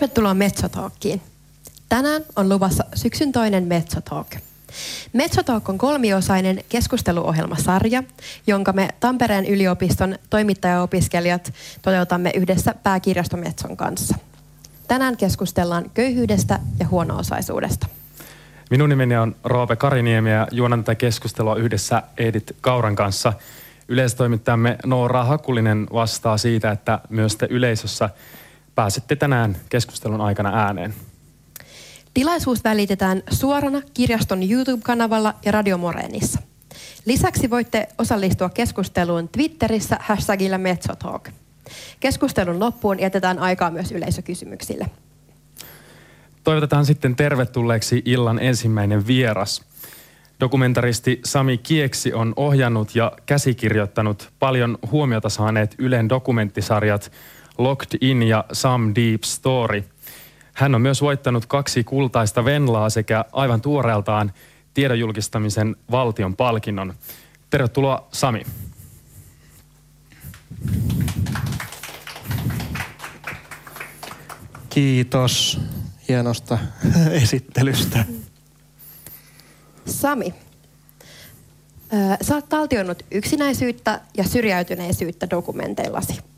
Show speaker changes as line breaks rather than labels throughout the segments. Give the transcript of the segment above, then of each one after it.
Tervetuloa Metsotalkkiin. Tänään on luvassa syksyn toinen Metsotalk. Metsotalk on kolmiosainen keskusteluohjelmasarja, jonka me Tampereen yliopiston toimittajaopiskelijat toteutamme yhdessä pääkirjasto Metson kanssa. Tänään keskustellaan köyhyydestä ja huono-osaisuudesta.
Minun nimeni on Roope Kariniemi ja juonan tätä keskustelua yhdessä Edith Kauran kanssa. Yleistoimittajamme Noora Hakulinen vastaa siitä, että myös te yleisössä pääsette tänään keskustelun aikana ääneen.
Tilaisuus välitetään suorana kirjaston YouTube-kanavalla ja Radio Morenissa. Lisäksi voitte osallistua keskusteluun Twitterissä hashtagillä Metsotalk. Keskustelun loppuun jätetään aikaa myös yleisökysymyksille.
Toivotetaan sitten tervetulleeksi illan ensimmäinen vieras. Dokumentaristi Sami Kieksi on ohjannut ja käsikirjoittanut paljon huomiota saaneet Ylen dokumenttisarjat Locked In ja Some Deep Story. Hän on myös voittanut kaksi kultaista Venlaa sekä aivan tuoreeltaan tiedonjulkistamisen valtion palkinnon. Tervetuloa Sami.
Kiitos hienosta esittelystä.
Sami, sä oot taltioinut yksinäisyyttä ja syrjäytyneisyyttä dokumenteillasi.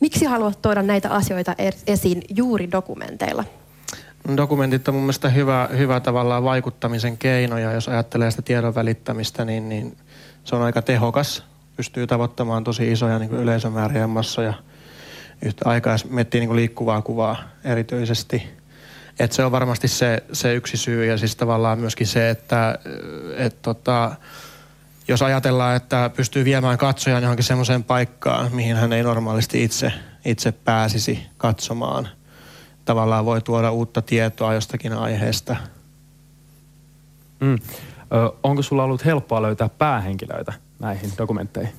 Miksi haluat tuoda näitä asioita er-, esiin juuri dokumenteilla?
Dokumentit on mun mielestä hyvä, hyvä tavallaan vaikuttamisen keino ja jos ajattelee sitä tiedon välittämistä, niin, niin se on aika tehokas. Pystyy tavoittamaan tosi isoja niin yleisömääriä ja massoja yhtä aikaa, jos miettii niin liikkuvaa kuvaa erityisesti. Et se on varmasti se, se yksi syy ja siis tavallaan myöskin se, että et tota, jos ajatellaan, että pystyy viemään katsojan johonkin semmoiseen paikkaan, mihin hän ei normaalisti itse, itse pääsisi katsomaan. Tavallaan voi tuoda uutta tietoa jostakin aiheesta.
Mm. Ö, onko sulla ollut helppoa löytää päähenkilöitä näihin dokumentteihin?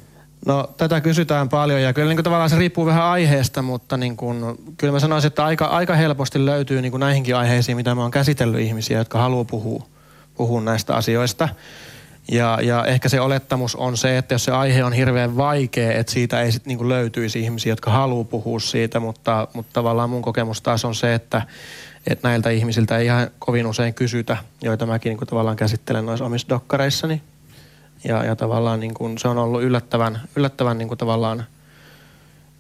No tätä kysytään paljon ja kyllä niin kuin tavallaan se riippuu vähän aiheesta, mutta niin kuin, kyllä mä sanoisin, että aika, aika helposti löytyy niin kuin näihinkin aiheisiin, mitä mä oon käsitellyt ihmisiä, jotka haluaa puhua, puhua näistä asioista. Ja, ja ehkä se olettamus on se, että jos se aihe on hirveän vaikea, että siitä ei sitten niin löytyisi ihmisiä, jotka haluaa puhua siitä, mutta, mutta tavallaan mun kokemus taas on se, että, että näiltä ihmisiltä ei ihan kovin usein kysytä, joita mäkin niin kuin tavallaan käsittelen noissa omissa dokkareissani. Ja, ja tavallaan niin kuin se on ollut yllättävän, yllättävän niin kuin tavallaan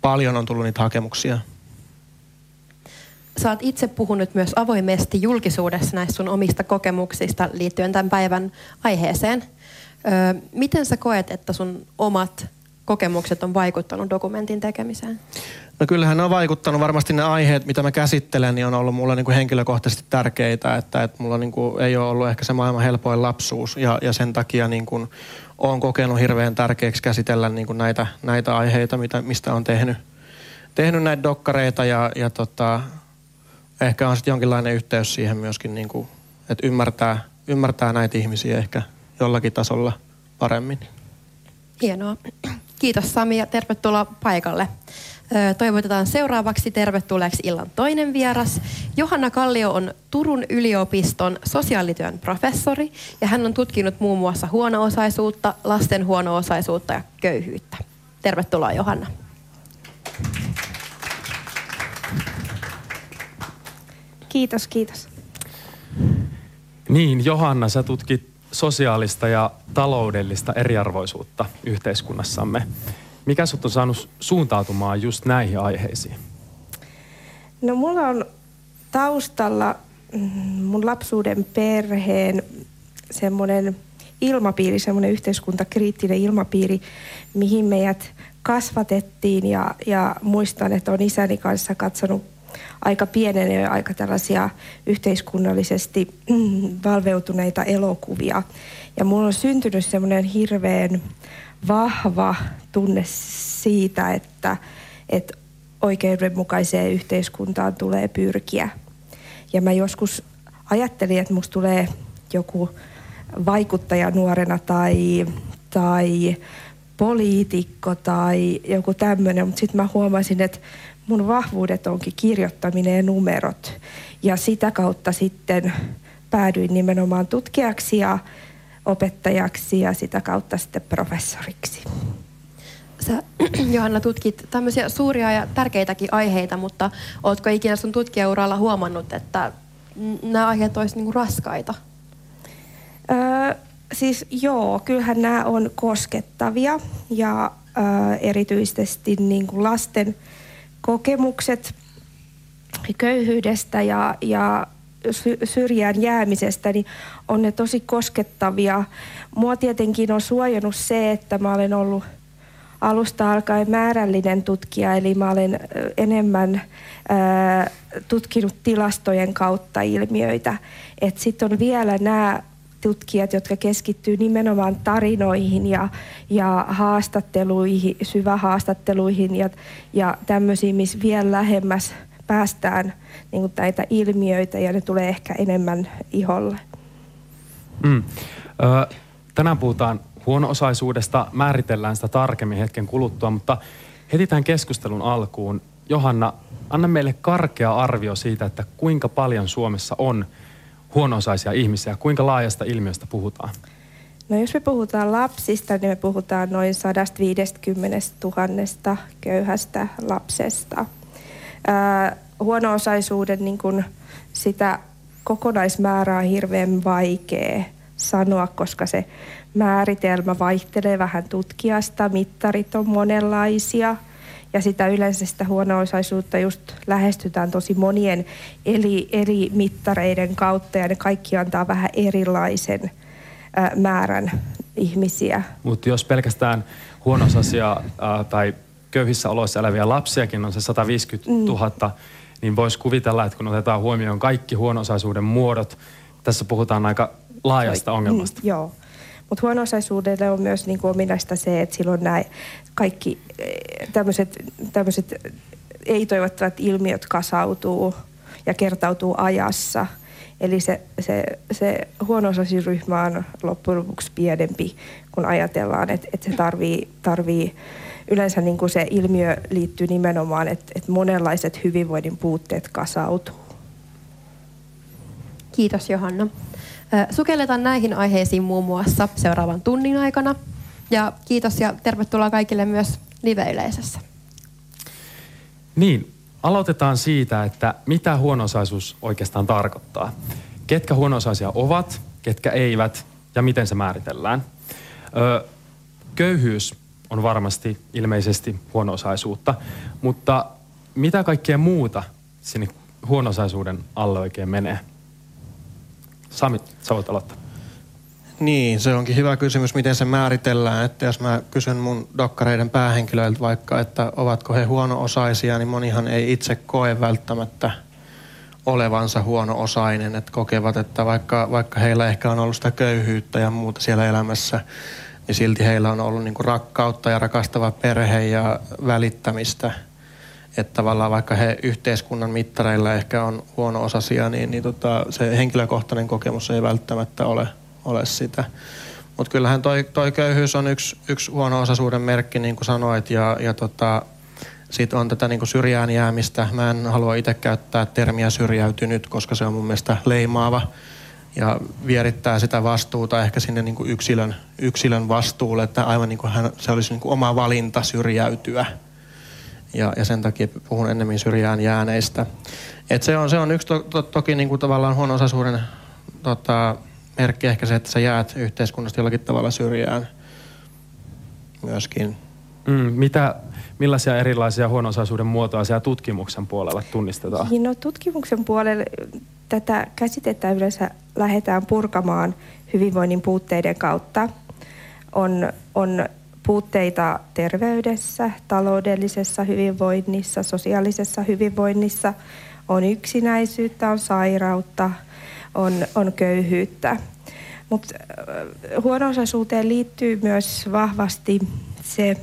paljon on tullut niitä hakemuksia.
Sä oot itse puhunut myös avoimesti julkisuudessa näistä sun omista kokemuksista liittyen tämän päivän aiheeseen. Miten sä koet, että sun omat kokemukset on vaikuttanut dokumentin tekemiseen?
No kyllähän ne on vaikuttanut. Varmasti ne aiheet, mitä mä käsittelen, niin on ollut mulle niin kuin henkilökohtaisesti tärkeitä. Että, että mulla niin kuin ei ole ollut ehkä se maailman helpoin lapsuus ja, ja sen takia niin kuin olen kokenut hirveän tärkeäksi käsitellä niin kuin näitä, näitä aiheita, mitä, mistä on tehnyt, tehnyt näitä dokkareita ja, ja tota, ehkä on sitten jonkinlainen yhteys siihen myöskin, niin kuin, että ymmärtää, ymmärtää näitä ihmisiä ehkä jollakin tasolla paremmin.
Hienoa. Kiitos Sami ja tervetuloa paikalle. Toivotetaan seuraavaksi tervetulleeksi illan toinen vieras. Johanna Kallio on Turun yliopiston sosiaalityön professori ja hän on tutkinut muun muassa huono-osaisuutta, lasten huono-osaisuutta ja köyhyyttä. Tervetuloa Johanna.
Kiitos, kiitos.
Niin, Johanna, sä tutkit sosiaalista ja taloudellista eriarvoisuutta yhteiskunnassamme. Mikä sut on saanut suuntautumaan just näihin aiheisiin?
No mulla on taustalla mm, mun lapsuuden perheen semmoinen ilmapiiri, semmoinen yhteiskuntakriittinen ilmapiiri, mihin meidät kasvatettiin ja, ja muistan, että on isäni kanssa katsonut aika pienen ja aika tällaisia yhteiskunnallisesti valveutuneita elokuvia. Ja mulla on syntynyt semmoinen hirveän vahva tunne siitä, että, että oikeudenmukaiseen yhteiskuntaan tulee pyrkiä. Ja mä joskus ajattelin, että musta tulee joku vaikuttaja nuorena tai, tai poliitikko tai joku tämmöinen, mutta sitten mä huomasin, että mun vahvuudet onkin kirjoittaminen ja numerot. Ja sitä kautta sitten päädyin nimenomaan tutkijaksi ja opettajaksi ja sitä kautta sitten professoriksi.
Sä, Johanna, tutkit tämmöisiä suuria ja tärkeitäkin aiheita, mutta ootko ikinä sun tutkijauralla huomannut, että nämä aiheet olisivat niinku raskaita?
Öö, siis joo, kyllähän nämä on koskettavia ja öö, erityisesti niin kuin lasten kokemukset köyhyydestä ja, ja syrjään jäämisestä, niin on ne tosi koskettavia. Mua tietenkin on suojannut se, että mä olen ollut alusta alkaen määrällinen tutkija, eli mä olen enemmän ää, tutkinut tilastojen kautta ilmiöitä. Sitten on vielä nämä tutkijat, jotka keskittyy nimenomaan tarinoihin ja, ja haastatteluihin, syvähaastatteluihin ja, ja tämmöisiin, missä vielä lähemmäs päästään niin kuin näitä ilmiöitä ja ne tulee ehkä enemmän iholle.
Mm. Ö, tänään puhutaan huono-osaisuudesta, määritellään sitä tarkemmin hetken kuluttua, mutta heti tämän keskustelun alkuun, Johanna, anna meille karkea arvio siitä, että kuinka paljon Suomessa on huono-osaisia ihmisiä, kuinka laajasta ilmiöstä puhutaan?
No jos me puhutaan lapsista, niin me puhutaan noin 150 000 köyhästä lapsesta. Ää, huono-osaisuuden niin kun sitä kokonaismäärää on hirveän vaikea sanoa, koska se määritelmä vaihtelee vähän tutkijasta, mittarit on monenlaisia ja sitä yleensä sitä huono-osaisuutta just lähestytään tosi monien eri, eri mittareiden kautta ja ne kaikki antaa vähän erilaisen ä, määrän ihmisiä.
Mutta jos pelkästään huono-osaisia ä, tai köyhissä oloissa eläviä lapsiakin on se 150 000, mm. niin voisi kuvitella, että kun otetaan huomioon kaikki huono-osaisuuden muodot, tässä puhutaan aika laajasta ongelmasta.
Mm, joo. Mutta huono-osaisuudelle on myös niin kuin ominaista se, että silloin nämä kaikki tämmöiset ei-toivottavat ilmiöt kasautuu ja kertautuu ajassa. Eli se, se, se huono ryhmä on loppujen lopuksi pienempi, kun ajatellaan, että, että se tarvii, tarvii yleensä niin kuin se ilmiö liittyy nimenomaan, että, että monenlaiset hyvinvoinnin puutteet kasautuu.
Kiitos Johanna. Sukelletaan näihin aiheisiin muun muassa seuraavan tunnin aikana. Ja kiitos ja tervetuloa kaikille myös live-yleisössä.
Niin, aloitetaan siitä, että mitä huonosaisuus oikeastaan tarkoittaa. Ketkä huonosaisia ovat, ketkä eivät ja miten se määritellään. Ö, köyhyys on varmasti ilmeisesti huonosaisuutta, mutta mitä kaikkea muuta sinne huonosaisuuden alle oikein menee? Sami, sä voit aloittaa.
Niin, se onkin hyvä kysymys, miten se määritellään. Että jos mä kysyn mun dokkareiden päähenkilöiltä vaikka, että ovatko he huono-osaisia, niin monihan ei itse koe välttämättä olevansa huono-osainen. Että kokevat, että vaikka, vaikka heillä ehkä on ollut sitä köyhyyttä ja muuta siellä elämässä, niin silti heillä on ollut niinku rakkautta ja rakastava perhe ja välittämistä – että tavallaan vaikka he yhteiskunnan mittareilla ehkä on huono-osasia, niin, niin tota, se henkilökohtainen kokemus ei välttämättä ole, ole sitä. Mutta kyllähän toi, toi köyhyys on yksi, yksi huono-osaisuuden merkki, niin kuin sanoit, ja, ja tota, sitten on tätä niin kuin syrjään jäämistä. Mä en halua itse käyttää termiä syrjäytynyt, koska se on mun mielestä leimaava ja vierittää sitä vastuuta ehkä sinne niin kuin yksilön, yksilön vastuulle, että aivan niin kuin hän, se olisi niin kuin oma valinta syrjäytyä – ja, ja sen takia puhun ennemmin syrjään jääneistä. Et se, on, se on yksi to, to, toki niin kuin tavallaan huono-osaisuuden tota, merkki ehkä se, että sä jäät yhteiskunnasta jollakin tavalla syrjään myöskin.
Mm, mitä, millaisia erilaisia huono-osaisuuden muotoja siellä tutkimuksen puolella tunnistetaan?
No, tutkimuksen puolella tätä käsitettä yleensä lähdetään purkamaan hyvinvoinnin puutteiden kautta. On, on puutteita terveydessä, taloudellisessa hyvinvoinnissa, sosiaalisessa hyvinvoinnissa, on yksinäisyyttä, on sairautta, on, on köyhyyttä. Mutta äh, huono-osaisuuteen liittyy myös vahvasti se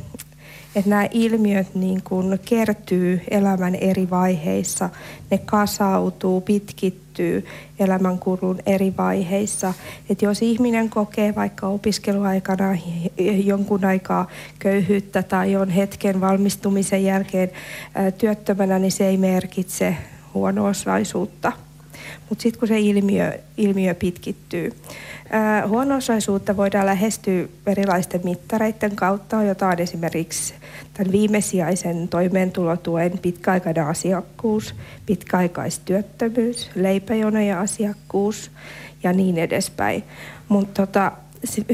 että nämä ilmiöt niin kun kertyy elämän eri vaiheissa, ne kasautuu, pitkittyy elämänkulun eri vaiheissa. Että jos ihminen kokee vaikka opiskeluaikana jonkun aikaa köyhyyttä tai on hetken valmistumisen jälkeen työttömänä, niin se ei merkitse huono-osaisuutta. Mutta sitten kun se ilmiö, ilmiö pitkittyy. Huono-osaisuutta voidaan lähestyä erilaisten mittareiden kautta, jota on esimerkiksi tämän viimesijaisen toimeentulotuen pitkäaikainen asiakkuus, pitkäaikaistyöttömyys, leipäjonojen asiakkuus ja niin edespäin. Mutta tota,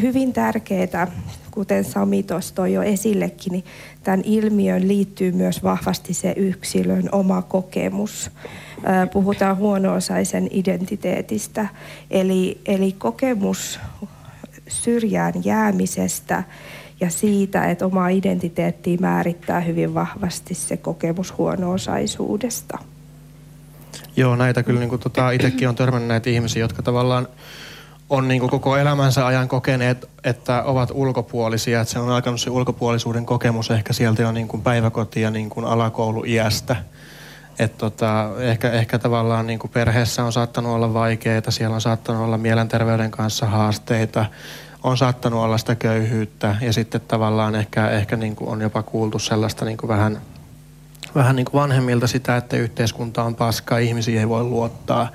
hyvin tärkeää, kuten Sami tuossa toi jo esillekin, niin tämän ilmiön liittyy myös vahvasti se yksilön oma kokemus. Puhutaan huono-osaisen identiteetistä, eli, eli kokemus syrjään jäämisestä ja siitä, että oma identiteetti määrittää hyvin vahvasti se kokemus huono-osaisuudesta.
Joo, näitä kyllä niin tota, itsekin on törmännyt näitä ihmisiä, jotka tavallaan on niin kuin koko elämänsä ajan kokeneet, että ovat ulkopuolisia. Että se on alkanut se ulkopuolisuuden kokemus ehkä sieltä jo niin kuin päiväkoti- ja niin kuin alakouluiästä. Et tota, ehkä, ehkä tavallaan niin kuin perheessä on saattanut olla vaikeita, siellä on saattanut olla mielenterveyden kanssa haasteita, on saattanut olla sitä köyhyyttä ja sitten tavallaan ehkä, ehkä niin kuin on jopa kuultu sellaista niin kuin vähän, vähän niin kuin vanhemmilta sitä, että yhteiskunta on paska, ihmisiä ei voi luottaa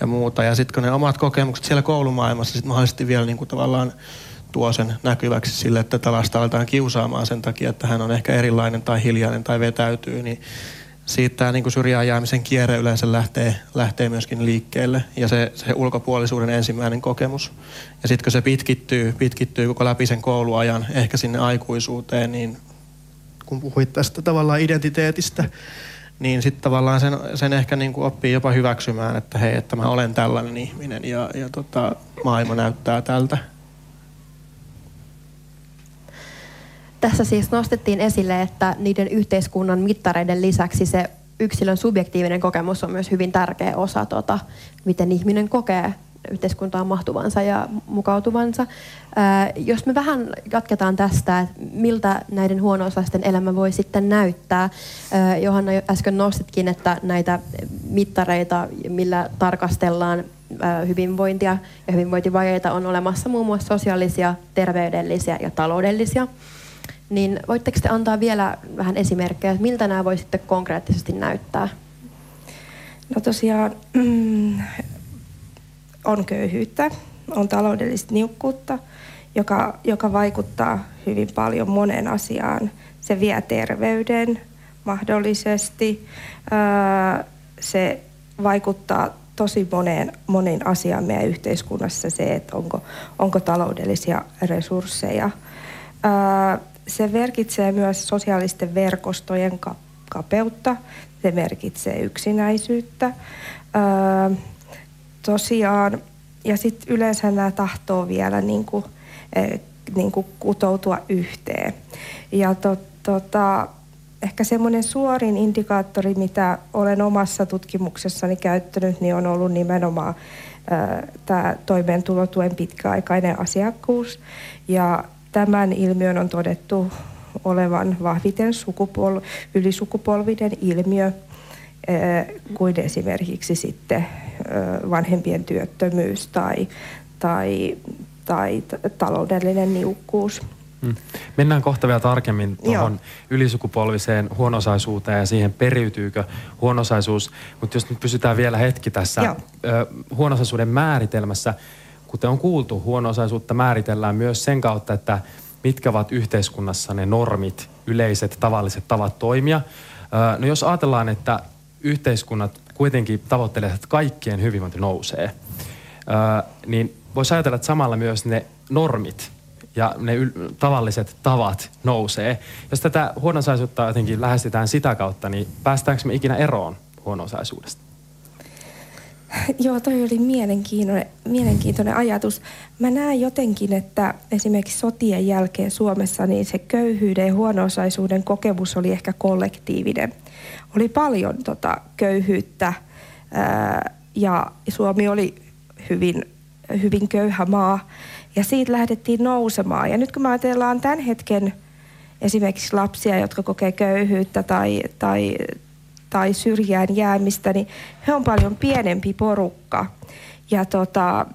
ja muuta. Ja sitten kun ne omat kokemukset siellä koulumaailmassa sitten mahdollisesti vielä niin kuin tavallaan tuo sen näkyväksi sille, että tätä lasta aletaan kiusaamaan sen takia, että hän on ehkä erilainen tai hiljainen tai vetäytyy, niin siitä tämä niin syrjään jäämisen kierre yleensä lähtee, lähtee myöskin liikkeelle ja se, se ulkopuolisuuden ensimmäinen kokemus. Ja sitten kun se pitkittyy, pitkittyy koko läpi sen kouluajan, ehkä sinne aikuisuuteen, niin kun puhuit tästä tavallaan identiteetistä, niin sitten tavallaan sen, sen ehkä niin kuin oppii jopa hyväksymään, että hei, että mä olen tällainen ihminen ja, ja tota, maailma näyttää tältä.
Tässä siis nostettiin esille, että niiden yhteiskunnan mittareiden lisäksi se yksilön subjektiivinen kokemus on myös hyvin tärkeä osa, tota, miten ihminen kokee yhteiskuntaan mahtuvansa ja mukautuvansa. Jos me vähän jatketaan tästä, että miltä näiden huono-osaisten elämä voi sitten näyttää. Ää, Johanna äsken nostitkin, että näitä mittareita, millä tarkastellaan hyvinvointia ja hyvinvointivajeita on olemassa muun muassa sosiaalisia, terveydellisiä ja taloudellisia. Niin voitteko te antaa vielä vähän esimerkkejä, että miltä nämä voi sitten konkreettisesti näyttää?
No tosiaan mm, on köyhyyttä, on taloudellista niukkuutta, joka, joka vaikuttaa hyvin paljon moneen asiaan. Se vie terveyden mahdollisesti. se vaikuttaa tosi moneen, moneen asiaan meidän yhteiskunnassa se, että onko, onko taloudellisia resursseja. se merkitsee myös sosiaalisten verkostojen kapeutta, se merkitsee yksinäisyyttä tosiaan, ja sitten yleensä nämä tahtoo vielä niin kuin, eh, niin kuin kutoutua yhteen. Ja to, tota, ehkä semmoinen suorin indikaattori, mitä olen omassa tutkimuksessani käyttänyt, niin on ollut nimenomaan eh, tämä toimeentulotuen pitkäaikainen asiakkuus. Ja tämän ilmiön on todettu olevan vahviten sukupol- ylisukupolvinen ilmiö – kuin esimerkiksi sitten vanhempien työttömyys tai, tai, tai taloudellinen niukkuus.
Hmm. Mennään kohta vielä tarkemmin tuohon ylisukupolviseen huonosaisuuteen ja siihen periytyykö huonosaisuus. Mutta jos nyt pysytään vielä hetki tässä Joo. huonosaisuuden määritelmässä, kuten on kuultu, huonosaisuutta määritellään myös sen kautta, että mitkä ovat yhteiskunnassa ne normit, yleiset tavalliset tavat toimia. No jos ajatellaan, että yhteiskunnat kuitenkin tavoittelee, että kaikkien hyvinvointi nousee, niin voisi ajatella, että samalla myös ne normit ja ne yl- tavalliset tavat nousee. Jos tätä huonosaisuutta jotenkin lähestytään sitä kautta, niin päästäänkö me ikinä eroon huonosaisuudesta?
Joo, toi oli mielenkiintoinen, mielenkiintoinen ajatus. Mä näen jotenkin, että esimerkiksi sotien jälkeen Suomessa niin se köyhyyden ja huono-osaisuuden kokemus oli ehkä kollektiivinen oli paljon tota, köyhyyttä ää, ja Suomi oli hyvin, hyvin köyhä maa ja siitä lähdettiin nousemaan. Ja nyt kun me ajatellaan tämän hetken esimerkiksi lapsia, jotka kokee köyhyyttä tai, tai, tai syrjään jäämistä, niin he on paljon pienempi porukka. Ja tota,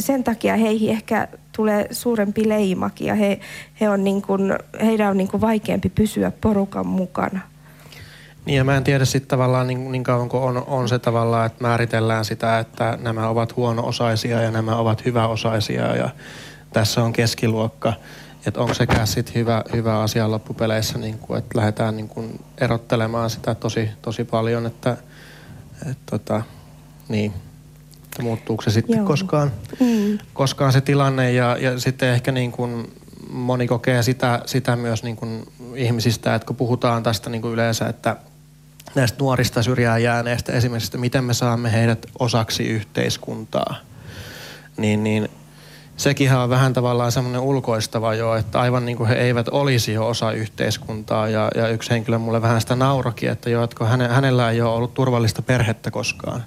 sen takia heihin ehkä tulee suurempi leimakin ja he, he on niin kuin, heidän on niin kuin vaikeampi pysyä porukan mukana.
Niin ja mä en tiedä sitten tavallaan niin, niin kauan kuin on, on se tavallaan, että määritellään sitä, että nämä ovat huono-osaisia ja nämä ovat hyväosaisia ja tässä on keskiluokka. Että onko sekään sitten hyvä, hyvä asia loppupeleissä, niin kuin, että lähdetään niin kuin erottelemaan sitä tosi, tosi paljon, että et, tota, niin, että muuttuuko se sitten Joo. koskaan, mm. koskaan se tilanne ja, ja sitten ehkä niin kuin moni kokee sitä, sitä myös niin kuin ihmisistä, että kun puhutaan tästä niin kuin yleensä, että näistä nuorista syrjään jääneistä esimerkiksi, että miten me saamme heidät osaksi yhteiskuntaa, niin, niin sekin on vähän tavallaan semmoinen ulkoistava jo, että aivan niin kuin he eivät olisi jo osa yhteiskuntaa. Ja, ja yksi henkilö mulle vähän sitä naurakin, että jo, että häne, hänellä ei ole ollut turvallista perhettä koskaan.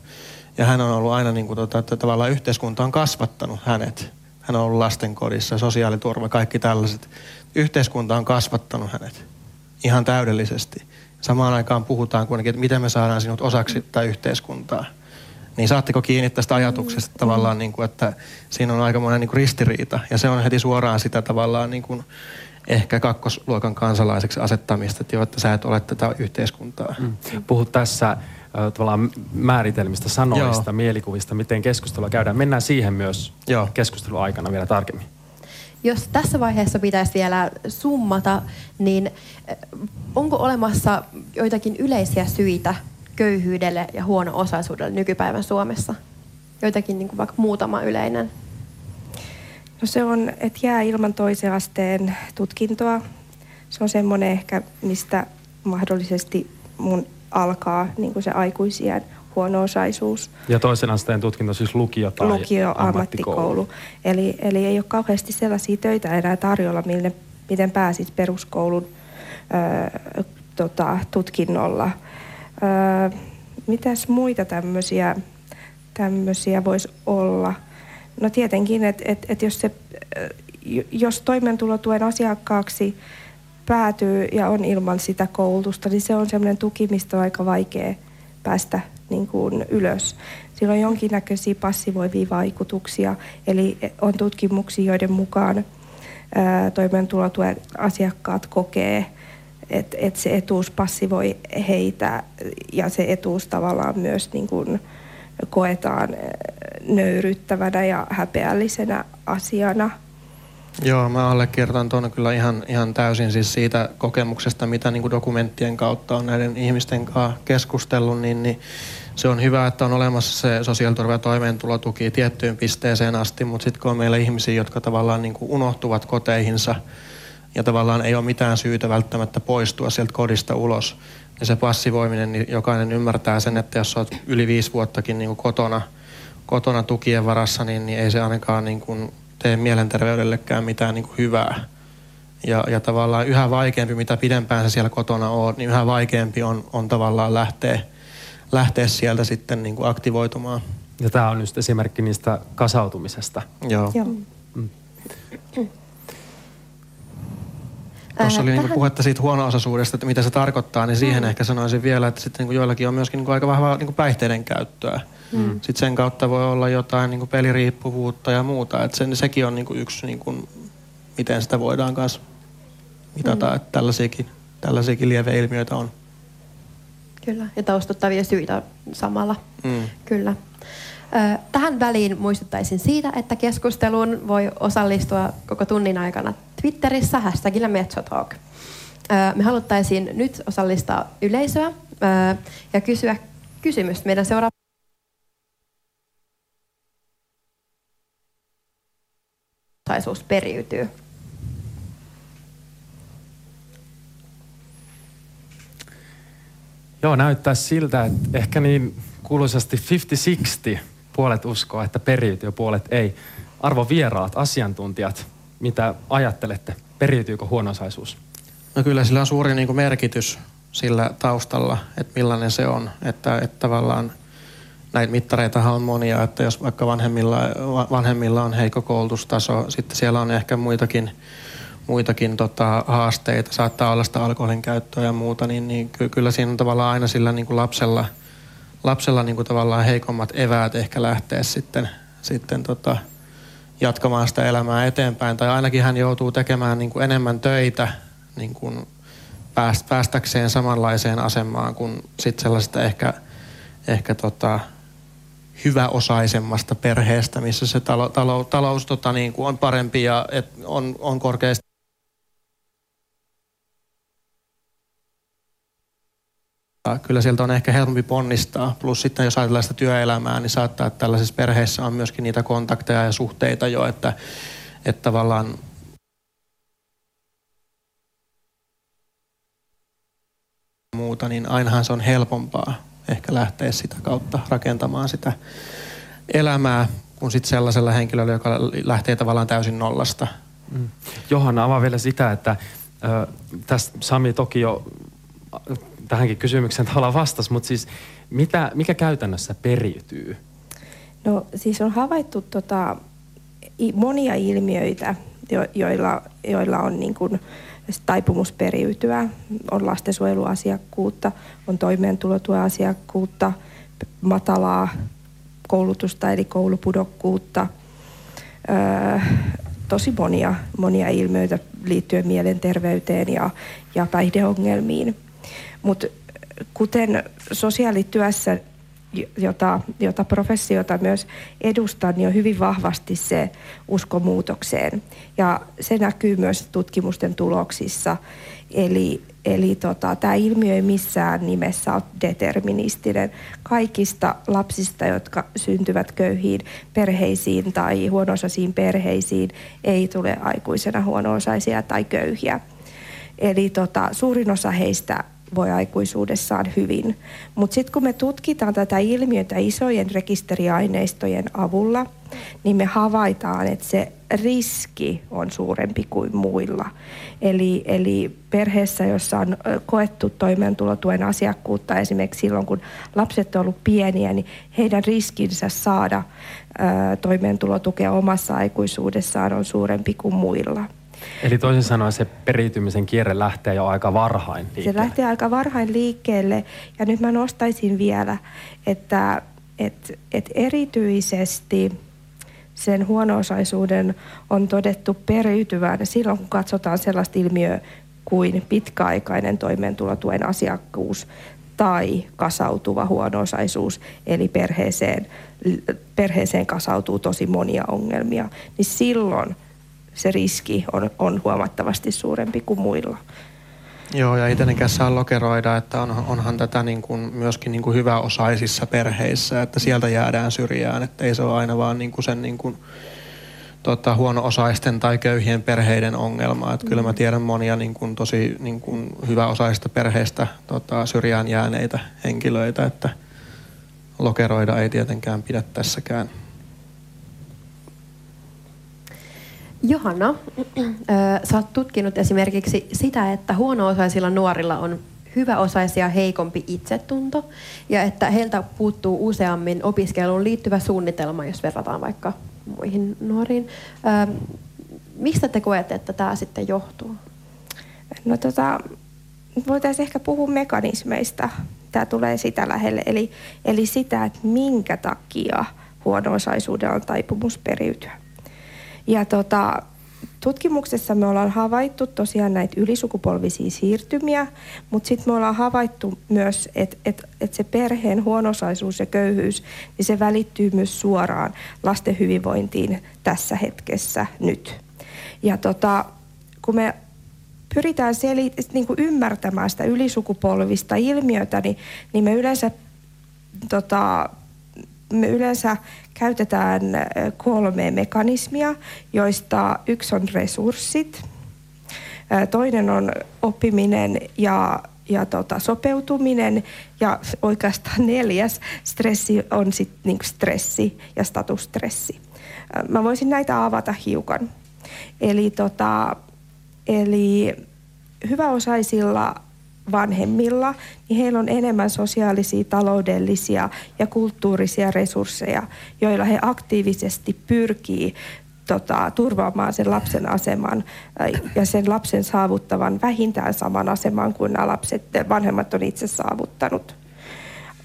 Ja hän on ollut aina niin kuin, tota, että tavallaan yhteiskunta on kasvattanut hänet. Hän on ollut lastenkodissa, sosiaaliturva, kaikki tällaiset. Yhteiskunta on kasvattanut hänet ihan täydellisesti. Samaan aikaan puhutaan kuitenkin, että miten me saadaan sinut osaksi tätä yhteiskuntaa. Niin saatteko kiinni tästä ajatuksesta mm. tavallaan, niin kuin, että siinä on aikamoinen niin kuin ristiriita. Ja se on heti suoraan sitä tavallaan niin kuin, ehkä kakkosluokan kansalaiseksi asettamista, että, jo, että sä et ole tätä yhteiskuntaa. Mm.
Puhut tässä tavallaan määritelmistä, sanoista, Joo. mielikuvista, miten keskustelua käydään. Mennään siihen myös Joo. keskustelun aikana vielä tarkemmin.
Jos tässä vaiheessa pitäisi vielä summata, niin onko olemassa joitakin yleisiä syitä köyhyydelle ja huono-osaisuudelle nykypäivän Suomessa? Joitakin niin kuin vaikka muutama yleinen.
No se on, että jää ilman toisen asteen tutkintoa. Se on semmoinen ehkä, mistä mahdollisesti mun alkaa niin kuin se aikuisien huono-osaisuus.
Ja toisen asteen tutkinto siis lukio tai
lukio, ammattikoulu. ammattikoulu. Eli, eli ei ole kauheasti sellaisia töitä enää tarjolla, mille, miten pääsit peruskoulun ö, tota, tutkinnolla. Ö, mitäs muita tämmöisiä, tämmöisiä voisi olla? No tietenkin, että et, et jos, se, jos toimeentulotuen asiakkaaksi päätyy ja on ilman sitä koulutusta, niin se on semmoinen tuki, mistä on aika vaikea päästä niin kuin ylös. Sillä on jonkinnäköisiä passivoivia vaikutuksia, eli on tutkimuksia, joiden mukaan toimeentulotuen asiakkaat kokee, että et se etuus passivoi heitä ja se etuus tavallaan myös niin kuin koetaan nöyryttävänä ja häpeällisenä asiana –
Joo, mä allekirjoitan tuonne kyllä ihan, ihan täysin siis siitä kokemuksesta, mitä niin kuin dokumenttien kautta on näiden ihmisten kanssa keskustellut, niin, niin se on hyvä, että on olemassa se sosiaaliturva- ja toimeentulotuki tiettyyn pisteeseen asti, mutta sitten kun on meillä ihmisiä, jotka tavallaan niin kuin unohtuvat koteihinsa ja tavallaan ei ole mitään syytä välttämättä poistua sieltä kodista ulos, ja se passivoiminen, niin jokainen ymmärtää sen, että jos olet yli viisi vuottakin niin kuin kotona, kotona tukien varassa, niin, niin ei se ainakaan niin kuin tee mielenterveydellekään mitään niin kuin hyvää. Ja, ja tavallaan yhä vaikeampi, mitä pidempään sä siellä kotona oot, niin yhä vaikeampi on, on tavallaan lähteä, lähteä sieltä sitten niin kuin aktivoitumaan.
Ja tämä on just esimerkki niistä kasautumisesta.
Joo. Joo. Mm. Tuossa oli niinku puhetta siitä huono-osaisuudesta, että mitä se tarkoittaa, niin siihen mm. ehkä sanoisin vielä, että sitten niinku joillakin on myöskin niinku aika vahvaa niinku päihteiden käyttöä. Mm. Sitten sen kautta voi olla jotain niinku peliriippuvuutta ja muuta. Et sen, sekin on niinku yksi, niinku, miten sitä voidaan myös mitata, mm. että tällaisiakin, tällaisiakin lieveilmiöitä on.
Kyllä, ja taustuttavia syitä samalla. Mm. Kyllä. Tähän väliin muistuttaisin siitä, että keskusteluun voi osallistua koko tunnin aikana Twitterissä hashtagillä Metsotalk. Me haluttaisiin nyt osallistaa yleisöä ja kysyä kysymystä meidän seuraava periytyy.
Joo, näyttää siltä, että ehkä niin kuuluisasti 50-60 puolet uskoo, että periytyy, puolet ei. Arvo vieraat, asiantuntijat, mitä ajattelette? Periytyykö huonosaisuus?
No kyllä sillä on suuri niin kuin merkitys sillä taustalla, että millainen se on. Että, että tavallaan näitä mittareita on monia, että jos vaikka vanhemmilla, vanhemmilla on heikko koulutustaso, sitten siellä on ehkä muitakin, muitakin tota, haasteita, saattaa olla sitä alkoholin käyttöä ja muuta, niin, niin kyllä siinä on tavallaan aina sillä niin kuin lapsella – lapsella niin kuin tavallaan heikommat eväät ehkä lähteä sitten, sitten tota, jatkamaan sitä elämää eteenpäin. Tai ainakin hän joutuu tekemään niin kuin enemmän töitä niin kuin päästäkseen samanlaiseen asemaan kuin sit sellaisesta ehkä, ehkä tota, hyväosaisemmasta perheestä, missä se talo, talo, talous tota, niin kuin on parempi ja et on, on korkeasti kyllä sieltä on ehkä helpompi ponnistaa. Plus sitten jos ajatellaan sitä työelämää, niin saattaa, että tällaisissa perheissä on myöskin niitä kontakteja ja suhteita jo, että, että tavallaan muuta, niin ainahan se on helpompaa ehkä lähteä sitä kautta rakentamaan sitä elämää kuin sitten sellaisella henkilöllä, joka lähtee tavallaan täysin nollasta. Mm.
Johanna, avaa vielä sitä, että äh, tässä Sami toki jo tähänkin kysymykseen tavallaan vastasi, mutta siis mitä, mikä käytännössä periytyy?
No siis on havaittu tota, monia ilmiöitä, jo, joilla, joilla on niin kuin taipumus periytyä. On lastensuojeluasiakkuutta, on toimeentulotueasiakkuutta, matalaa koulutusta eli koulupudokkuutta. Öö, tosi monia, monia ilmiöitä liittyen mielenterveyteen ja, ja päihdeongelmiin. Mutta kuten sosiaalityössä, jota, jota professiota myös edustan, niin on hyvin vahvasti se usko muutokseen. Ja se näkyy myös tutkimusten tuloksissa. Eli, eli tota, tämä ilmiö ei missään nimessä ole deterministinen. Kaikista lapsista, jotka syntyvät köyhiin perheisiin tai huono-osaisiin perheisiin, ei tule aikuisena huono-osaisia tai köyhiä. Eli tota, suurin osa heistä voi aikuisuudessaan hyvin. Mutta sitten kun me tutkitaan tätä ilmiötä isojen rekisteriaineistojen avulla, niin me havaitaan, että se riski on suurempi kuin muilla. Eli, eli perheessä, jossa on koettu toimeentulotuen asiakkuutta esimerkiksi silloin, kun lapset ovat olleet pieniä, niin heidän riskinsä saada ö, toimeentulotukea omassa aikuisuudessaan on suurempi kuin muilla.
Eli toisin sanoen se periytymisen kierre lähtee jo aika varhain liikkeelle.
Se lähtee aika varhain liikkeelle. Ja nyt mä nostaisin vielä, että et, et erityisesti sen huono-osaisuuden on todettu periytyvän silloin, kun katsotaan sellaista ilmiöä kuin pitkäaikainen toimeentulotuen asiakkuus tai kasautuva huono-osaisuus, eli perheeseen, perheeseen kasautuu tosi monia ongelmia, niin silloin – se riski on, on huomattavasti suurempi kuin muilla.
Joo, ja ei tietenkään saa lokeroida, että on, onhan tätä niin kuin myöskin niin kuin hyväosaisissa perheissä, että sieltä jäädään syrjään, että ei se ole aina vaan niin kuin sen niin kuin, tota, huono-osaisten tai köyhien perheiden ongelma. Että kyllä mä tiedän monia niin kuin, tosi niin kuin, hyväosaisista perheistä tota, syrjään jääneitä henkilöitä, että lokeroida ei tietenkään pidä tässäkään.
Johanna, sä oot tutkinut esimerkiksi sitä, että huono-osaisilla nuorilla on hyväosaisia heikompi itsetunto ja että heiltä puuttuu useammin opiskeluun liittyvä suunnitelma, jos verrataan vaikka muihin nuoriin. mistä te koette, että tämä sitten johtuu?
No tota, voitaisiin ehkä puhua mekanismeista. Tämä tulee sitä lähelle. Eli, eli sitä, että minkä takia huono-osaisuudella on taipumus periytyä. Ja tota, tutkimuksessa me ollaan havaittu tosiaan näitä ylisukupolvisia siirtymiä, mutta sitten me ollaan havaittu myös, että et, et se perheen huonosaisuus ja köyhyys, niin se välittyy myös suoraan lasten hyvinvointiin tässä hetkessä nyt. Ja tota, kun me pyritään seli- niin kuin ymmärtämään sitä ylisukupolvista ilmiötä, niin, niin me yleensä tota, me yleensä käytetään kolme mekanismia, joista yksi on resurssit, toinen on oppiminen ja, ja tota, sopeutuminen ja oikeastaan neljäs stressi on sit niinku stressi ja statusstressi. Mä voisin näitä avata hiukan. Eli, tota, eli hyväosaisilla vanhemmilla, niin heillä on enemmän sosiaalisia, taloudellisia ja kulttuurisia resursseja, joilla he aktiivisesti pyrkii tota, turvaamaan sen lapsen aseman äh, ja sen lapsen saavuttavan vähintään saman aseman kuin nämä lapset, vanhemmat on itse saavuttanut.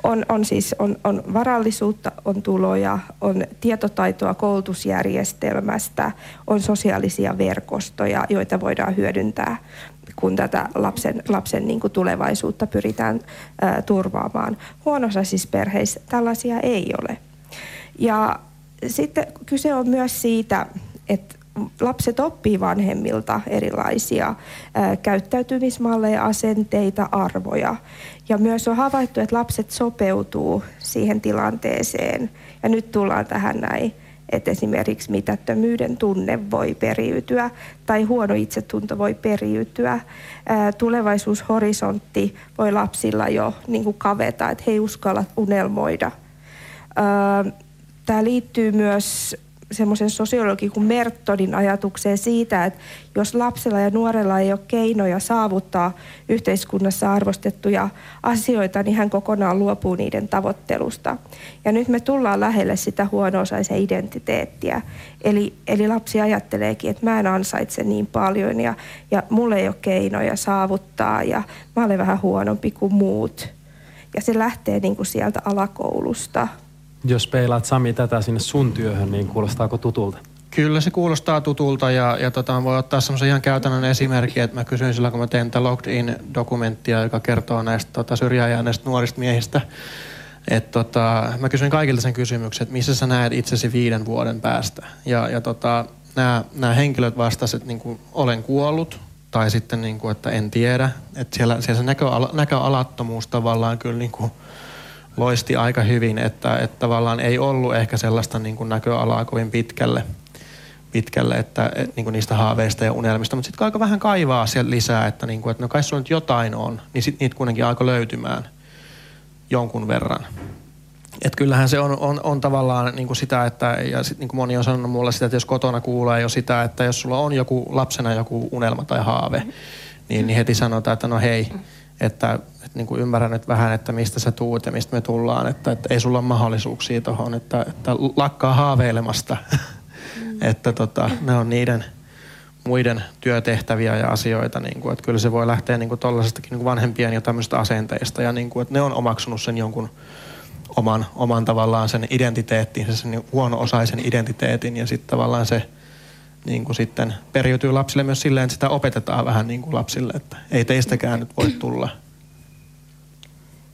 On, on siis on, on varallisuutta, on tuloja, on tietotaitoa koulutusjärjestelmästä, on sosiaalisia verkostoja, joita voidaan hyödyntää kun tätä lapsen, lapsen niin kuin tulevaisuutta pyritään ää, turvaamaan. Huonosaisissa perheissä tällaisia ei ole. Ja sitten kyse on myös siitä, että lapset oppii vanhemmilta erilaisia ää, käyttäytymismalleja, asenteita, arvoja. Ja myös on havaittu, että lapset sopeutuu siihen tilanteeseen. Ja nyt tullaan tähän näin, että esimerkiksi mitättömyyden tunne voi periytyä tai huono itsetunto voi periytyä. Tulevaisuushorisontti voi lapsilla jo niin kuin kaveta, että he ei uskalla unelmoida. Tämä liittyy myös semmoisen sosiologin kuin Mertodin ajatukseen siitä, että jos lapsella ja nuorella ei ole keinoja saavuttaa yhteiskunnassa arvostettuja asioita, niin hän kokonaan luopuu niiden tavoittelusta. Ja nyt me tullaan lähelle sitä huono-osaisen identiteettiä. Eli, eli lapsi ajatteleekin, että mä en ansaitse niin paljon ja, ja mulla ei ole keinoja saavuttaa ja mä olen vähän huonompi kuin muut. Ja se lähtee niin kuin sieltä alakoulusta
jos peilaat Sami tätä sinne sun työhön, niin kuulostaako tutulta?
Kyllä se kuulostaa tutulta ja, ja tota, voi ottaa semmoisen ihan käytännön esimerkin, että mä kysyin silloin, kun mä tein tätä Locked In-dokumenttia, joka kertoo näistä tota, syrjään näistä nuorista miehistä. Et, tota, mä kysyin kaikilta sen kysymyksen, että missä sä näet itsesi viiden vuoden päästä. Ja, ja tota, nämä henkilöt vastasivat, että niin kuin, olen kuollut tai sitten, niin kuin, että en tiedä. Että siellä, siellä se näköala, näköalattomuus tavallaan kyllä niin kuin, loisti aika hyvin, että, että tavallaan ei ollut ehkä sellaista niin kuin näköalaa kovin pitkälle, pitkälle että, et, niin kuin niistä haaveista ja unelmista, mutta sitten aika vähän kaivaa sieltä lisää, että, niin kuin, että no kai sulla nyt jotain on, niin sitten niitä kuitenkin alkoi löytymään jonkun verran. Et kyllähän se on, on, on tavallaan niin kuin sitä, että ja sit, niin kuin moni on sanonut mulle sitä, että jos kotona kuulee jo sitä, että jos sulla on joku lapsena joku unelma tai haave, niin, niin heti sanotaan, että no hei, että, että niin kuin ymmärrän nyt vähän, että mistä sä tuut ja mistä me tullaan, että, että ei sulla ole mahdollisuuksia tuohon, että, että lakkaa haaveilemasta, mm. että tota, ne on niiden muiden työtehtäviä ja asioita, niin kuin, että kyllä se voi lähteä niin tuollaisestakin niin vanhempien ja tämmöistä asenteista ja niin kuin, että ne on omaksunut sen jonkun oman, oman tavallaan sen identiteettin, sen huono-osaisen identiteetin ja sitten tavallaan se niin kuin sitten periytyy lapsille myös silleen, että sitä opetetaan vähän niin kuin lapsille, että ei teistäkään nyt voi tulla.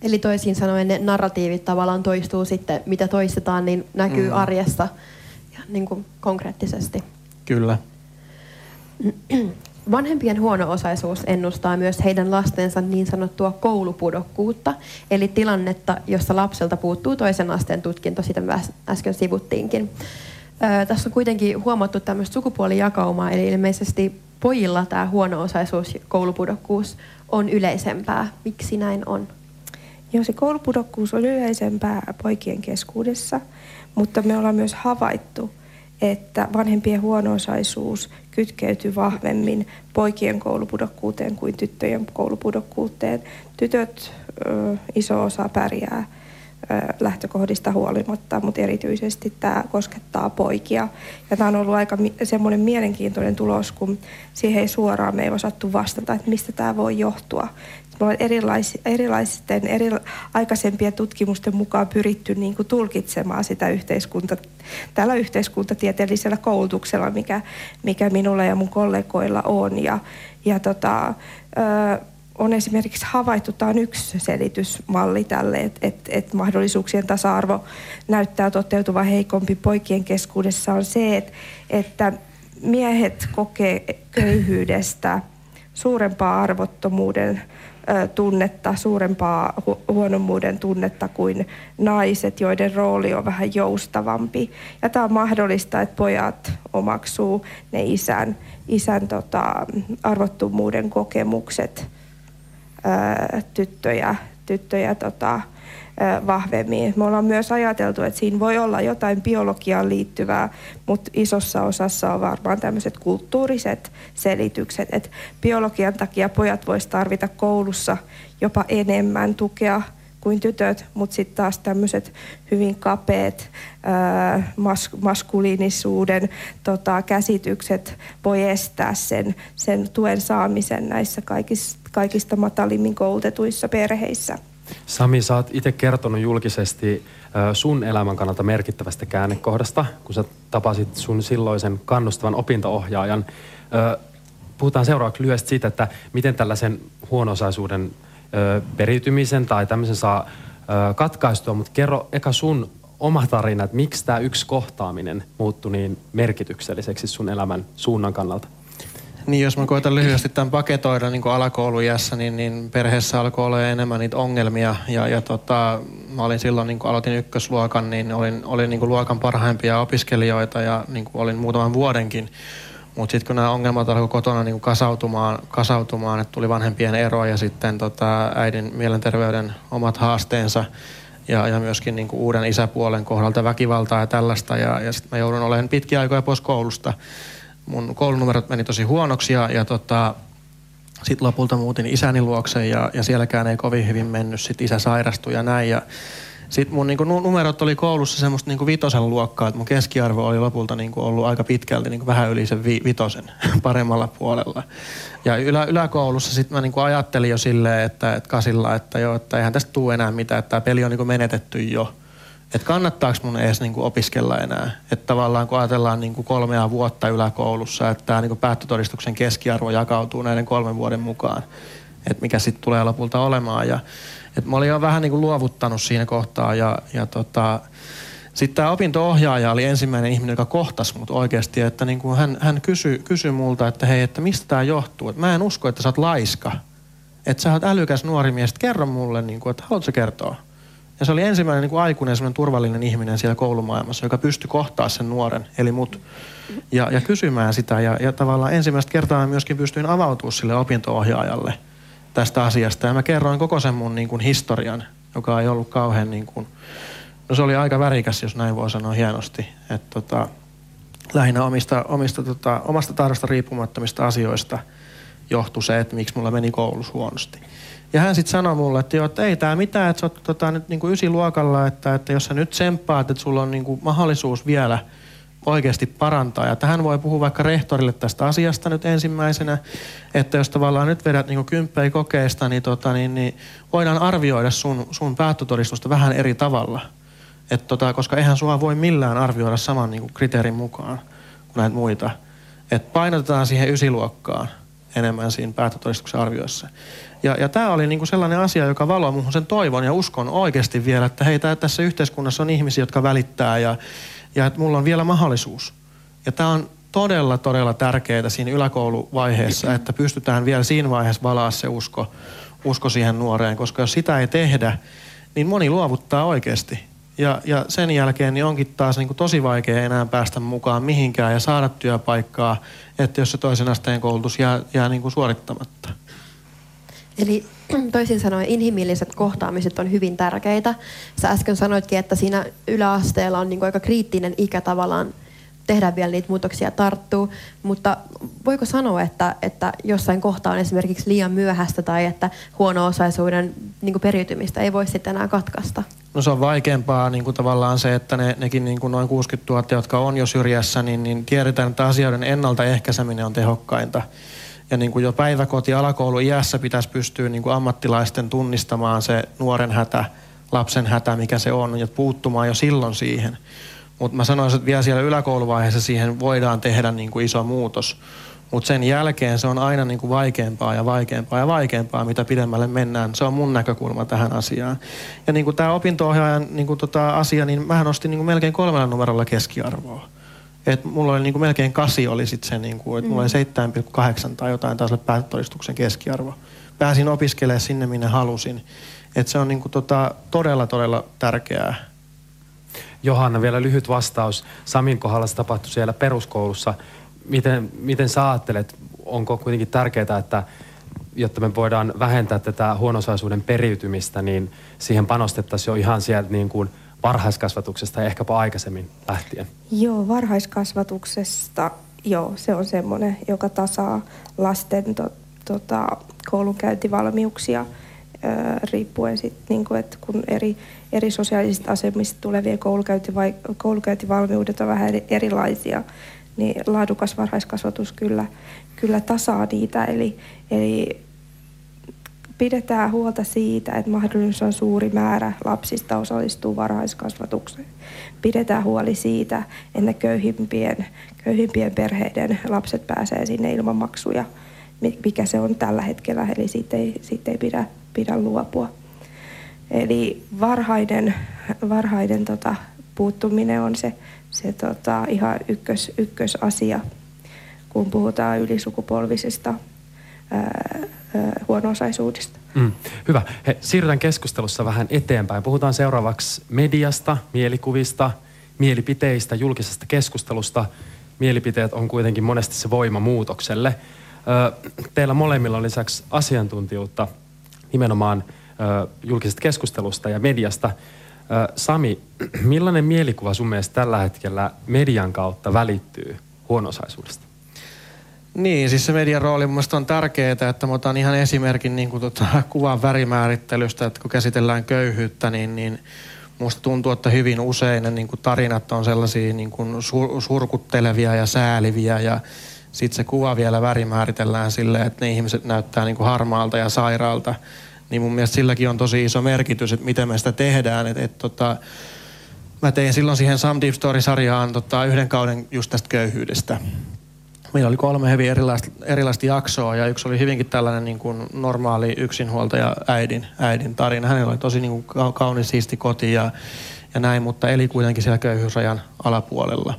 Eli toisin sanoen ne narratiivit tavallaan toistuu sitten, mitä toistetaan, niin näkyy mm. arjessa ja niin kuin konkreettisesti.
Kyllä.
Vanhempien huono-osaisuus ennustaa myös heidän lastensa niin sanottua koulupudokkuutta, eli tilannetta, jossa lapselta puuttuu toisen asteen tutkinto, sitä me äsken sivuttiinkin. Öö, tässä on kuitenkin huomattu tämmöistä sukupuolijakaumaa, eli ilmeisesti pojilla tämä huono-osaisuus koulupudokkuus on yleisempää. Miksi näin on?
Joo, se koulupudokkuus on yleisempää poikien keskuudessa, mutta me ollaan myös havaittu, että vanhempien huono-osaisuus kytkeytyy vahvemmin poikien koulupudokkuuteen kuin tyttöjen koulupudokkuuteen. Tytöt, ö, iso osa pärjää lähtökohdista huolimatta, mutta erityisesti tämä koskettaa poikia. Ja tämä on ollut aika semmoinen mielenkiintoinen tulos, kun siihen ei suoraan me ei osattu vastata, että mistä tämä voi johtua. Erilais, erilaisten eri, aikaisempien tutkimusten mukaan pyritty niin kuin tulkitsemaan sitä yhteiskunta, tällä yhteiskuntatieteellisellä koulutuksella, mikä, mikä minulla ja mun kollegoilla on. Ja, ja tota, ö, on esimerkiksi havaittu, tämä on yksi selitysmalli tälle, että et, et mahdollisuuksien tasa-arvo näyttää toteutuva heikompi poikien keskuudessa, on se, että, että miehet kokee köyhyydestä suurempaa arvottomuuden tunnetta, suurempaa hu- huonommuuden tunnetta kuin naiset, joiden rooli on vähän joustavampi. Ja tämä on mahdollista, että pojat omaksuu ne isän, isän tota, arvottomuuden kokemukset – tyttöjä, tyttöjä tota, vahvemmin. Me ollaan myös ajateltu, että siinä voi olla jotain biologiaan liittyvää, mutta isossa osassa on varmaan tämmöiset kulttuuriset selitykset, että biologian takia pojat voisivat tarvita koulussa jopa enemmän tukea kuin tytöt, mutta sitten taas tämmöiset hyvin kapeat mas, maskuliinisuuden tota, käsitykset voi estää sen, sen tuen saamisen näissä kaikissa, kaikista matalimmin koulutetuissa perheissä.
Sami, sä oot itse kertonut julkisesti sun elämän kannalta merkittävästä käännekohdasta, kun sä tapasit sun silloisen kannustavan opintoohjaajan. puhutaan seuraavaksi lyhyesti siitä, että miten tällaisen ö, periytymisen tai tämmöisen saa katkaistua, mutta kerro eka sun oma tarina, että miksi tämä yksi kohtaaminen muuttui niin merkitykselliseksi sun elämän suunnan kannalta?
Niin, jos mä koitan lyhyesti tämän paketoida niin alakoulujässä, niin, niin perheessä alkoi olla enemmän niitä ongelmia. Ja, ja tota, mä olin silloin, niin kun aloitin ykkösluokan, niin olin, olin niin luokan parhaimpia opiskelijoita ja niin olin muutaman vuodenkin. Mutta sitten kun nämä ongelmat alkoivat kotona niin kasautumaan, kasautumaan, että tuli vanhempien ero ja sitten tota, äidin mielenterveyden omat haasteensa ja, ja myöskin niin uuden isäpuolen kohdalta väkivaltaa ja tällaista. Ja, ja sitten mä joudun olemaan pitkiä aikoja pois koulusta mun koulunumerot meni tosi huonoksi ja, ja tota, sitten lopulta muutin isäni luokse ja, ja sielläkään ei kovin hyvin mennyt. Sitten isä sairastui ja näin. Ja sitten mun niinku, numerot oli koulussa semmoista niinku vitosen luokkaa, että mun keskiarvo oli lopulta niinku ollut aika pitkälti niinku vähän yli sen vi, vitosen paremmalla puolella. Ja ylä, yläkoulussa sitten mä niinku ajattelin jo silleen, että, että kasilla, että joo, että eihän tästä tule enää mitään, että tämä peli on niinku menetetty jo että kannattaako mun edes niin kuin opiskella enää. Että tavallaan kun ajatellaan niin kuin kolmea vuotta yläkoulussa, että tämä niin kuin päättötodistuksen keskiarvo jakautuu näiden kolmen vuoden mukaan, että mikä sitten tulee lopulta olemaan. Ja, että mä olin jo vähän niin kuin luovuttanut siinä kohtaa ja, ja tota, sitten tämä opinto-ohjaaja oli ensimmäinen ihminen, joka kohtasi mut oikeasti, että niin kuin hän, hän kysyi, kysyi multa, että hei, että mistä tämä johtuu. Että mä en usko, että sä oot laiska. Että sä oot älykäs nuori mies, kerro mulle, niin kuin, että haluatko kertoa? Ja se oli ensimmäinen niin kuin aikuinen turvallinen ihminen siellä koulumaailmassa, joka pystyi kohtaa sen nuoren, eli mut, ja, ja kysymään sitä. Ja, ja tavallaan ensimmäistä kertaa myöskin pystyin avautumaan sille opinto-ohjaajalle tästä asiasta. Ja mä kerroin koko sen mun niin kuin historian, joka ei ollut kauhean niin kuin, no se oli aika värikäs, jos näin voi sanoa hienosti. Että tota, lähinnä omista, omista tota, omasta tahdosta riippumattomista asioista johtui se, että miksi mulla meni koulussa huonosti. Ja hän sitten sanoi mulle, että, joo, että ei tämä mitään, että sä oot tota, nyt niin kuin ysiluokalla, että, että jos sä nyt tsemppaat, että sulla on niin kuin mahdollisuus vielä oikeasti parantaa. Ja tähän voi puhua vaikka rehtorille tästä asiasta nyt ensimmäisenä, että jos tavallaan nyt vedät niin kymppei kokeesta, niin, tota, niin, niin voidaan arvioida sun, sun päättötodistusta vähän eri tavalla. Et tota, koska eihän sua voi millään arvioida saman niin kuin kriteerin mukaan kuin näitä muita. Et painotetaan siihen ysiluokkaan enemmän siinä päättötodistuksen arvioissa. Ja, ja tämä oli niinku sellainen asia, joka valoi muuhun sen toivon ja uskon oikeasti vielä, että hei, tää, tässä yhteiskunnassa on ihmisiä, jotka välittää ja, ja että mulla on vielä mahdollisuus. Ja tämä on todella, todella tärkeää siinä yläkouluvaiheessa, että pystytään vielä siinä vaiheessa valaa se usko, usko siihen nuoreen, koska jos sitä ei tehdä, niin moni luovuttaa oikeasti. Ja, ja sen jälkeen niin onkin taas niin kuin tosi vaikea enää päästä mukaan mihinkään ja saada työpaikkaa, että jos se toisen asteen koulutus jää, jää niin kuin suorittamatta.
Eli toisin sanoen inhimilliset kohtaamiset on hyvin tärkeitä. Sä äsken sanoitkin, että siinä yläasteella on niin aika kriittinen ikä tavallaan tehdä vielä niitä muutoksia tarttuu, mutta voiko sanoa, että, että jossain kohtaa on esimerkiksi liian myöhäistä tai että huono-osaisuuden niin periytymistä ei voi sitten enää katkaista?
No se on vaikeampaa niin kuin tavallaan se, että ne, nekin niin kuin noin 60 000, jotka on jo syrjässä, niin, niin tiedetään, että asioiden ennaltaehkäiseminen on tehokkainta ja niin kuin jo päiväkoti- ja alakoulu iässä pitäisi pystyä niin kuin ammattilaisten tunnistamaan se nuoren hätä, lapsen hätä, mikä se on, ja puuttumaan jo silloin siihen. Mutta mä sanoisin, että vielä siellä yläkouluvaiheessa siihen voidaan tehdä niin kuin iso muutos. Mutta sen jälkeen se on aina niin kuin vaikeampaa ja vaikeampaa ja vaikeampaa, mitä pidemmälle mennään. Se on mun näkökulma tähän asiaan. Ja niin kuin tämä opinto-ohjaajan niin kuin tota asia, niin mä nostin niin kuin melkein kolmella numerolla keskiarvoa. Et mulla oli niinku melkein kasi oli sit se, niinku, että mm. mulla oli 7,8 tai jotain taas päätodistuksen keskiarvo. Pääsin opiskelemaan sinne, minne halusin. Et se on niinku tota, todella, todella tärkeää.
Johanna, vielä lyhyt vastaus. Samin kohdalla se tapahtui siellä peruskoulussa. Miten, miten sä ajattelet, onko kuitenkin tärkeää, että jotta me voidaan vähentää tätä huonosaisuuden periytymistä, niin siihen panostettaisiin jo ihan sieltä niin kuin – varhaiskasvatuksesta ja ehkäpä aikaisemmin lähtien?
Joo, varhaiskasvatuksesta, joo, se on semmoinen, joka tasaa lasten to, tota, koulunkäyntivalmiuksia riippuen sitten, niin että kun eri, eri sosiaalisista asemista tulevien koulunkäyntivalmiudet on vähän erilaisia, niin laadukas varhaiskasvatus kyllä, kyllä tasaa niitä. Eli, eli pidetään huolta siitä, että mahdollisimman suuri määrä lapsista osallistuu varhaiskasvatukseen. Pidetään huoli siitä, että köyhimpien, köyhimpien perheiden lapset pääsee sinne ilman maksuja. mikä se on tällä hetkellä, eli siitä ei, siitä ei pidä, pidä luopua. Eli varhainen, varhainen tota, puuttuminen on se, se tota, ihan ykkös, ykkösasia, kun puhutaan ylisukupolvisesta ää, huono-osaisuudesta.
Mm, hyvä. He, siirrytään keskustelussa vähän eteenpäin. Puhutaan seuraavaksi mediasta, mielikuvista, mielipiteistä, julkisesta keskustelusta. Mielipiteet on kuitenkin monesti se voima muutokselle. Teillä molemmilla on lisäksi asiantuntijuutta nimenomaan julkisesta keskustelusta ja mediasta. Sami, millainen mielikuva sun mielestä tällä hetkellä median kautta välittyy huonosaisuudesta?
Niin, siis se median rooli mun on tärkeää, että mä otan ihan esimerkin niin kuin tota, kuvan värimäärittelystä, että kun käsitellään köyhyyttä, niin, niin musta tuntuu, että hyvin usein ne niin kuin tarinat on sellaisia niin kuin sur- surkuttelevia ja sääliviä ja sitten se kuva vielä värimääritellään silleen, että ne ihmiset näyttää niin kuin harmaalta ja sairaalta. Niin mun mielestä silläkin on tosi iso merkitys, että miten me sitä tehdään. Et, et, tota, mä tein silloin siihen Some Deep Story-sarjaan tota, yhden kauden just tästä köyhyydestä meillä oli kolme hyvin erilaista, erilaista jaksoa ja yksi oli hyvinkin tällainen niin kuin normaali yksinhuoltaja äidin, äidin tarina. Hänellä oli tosi niin kuin kaunis siisti koti ja, ja näin, mutta eli kuitenkin siellä köyhyysrajan alapuolella.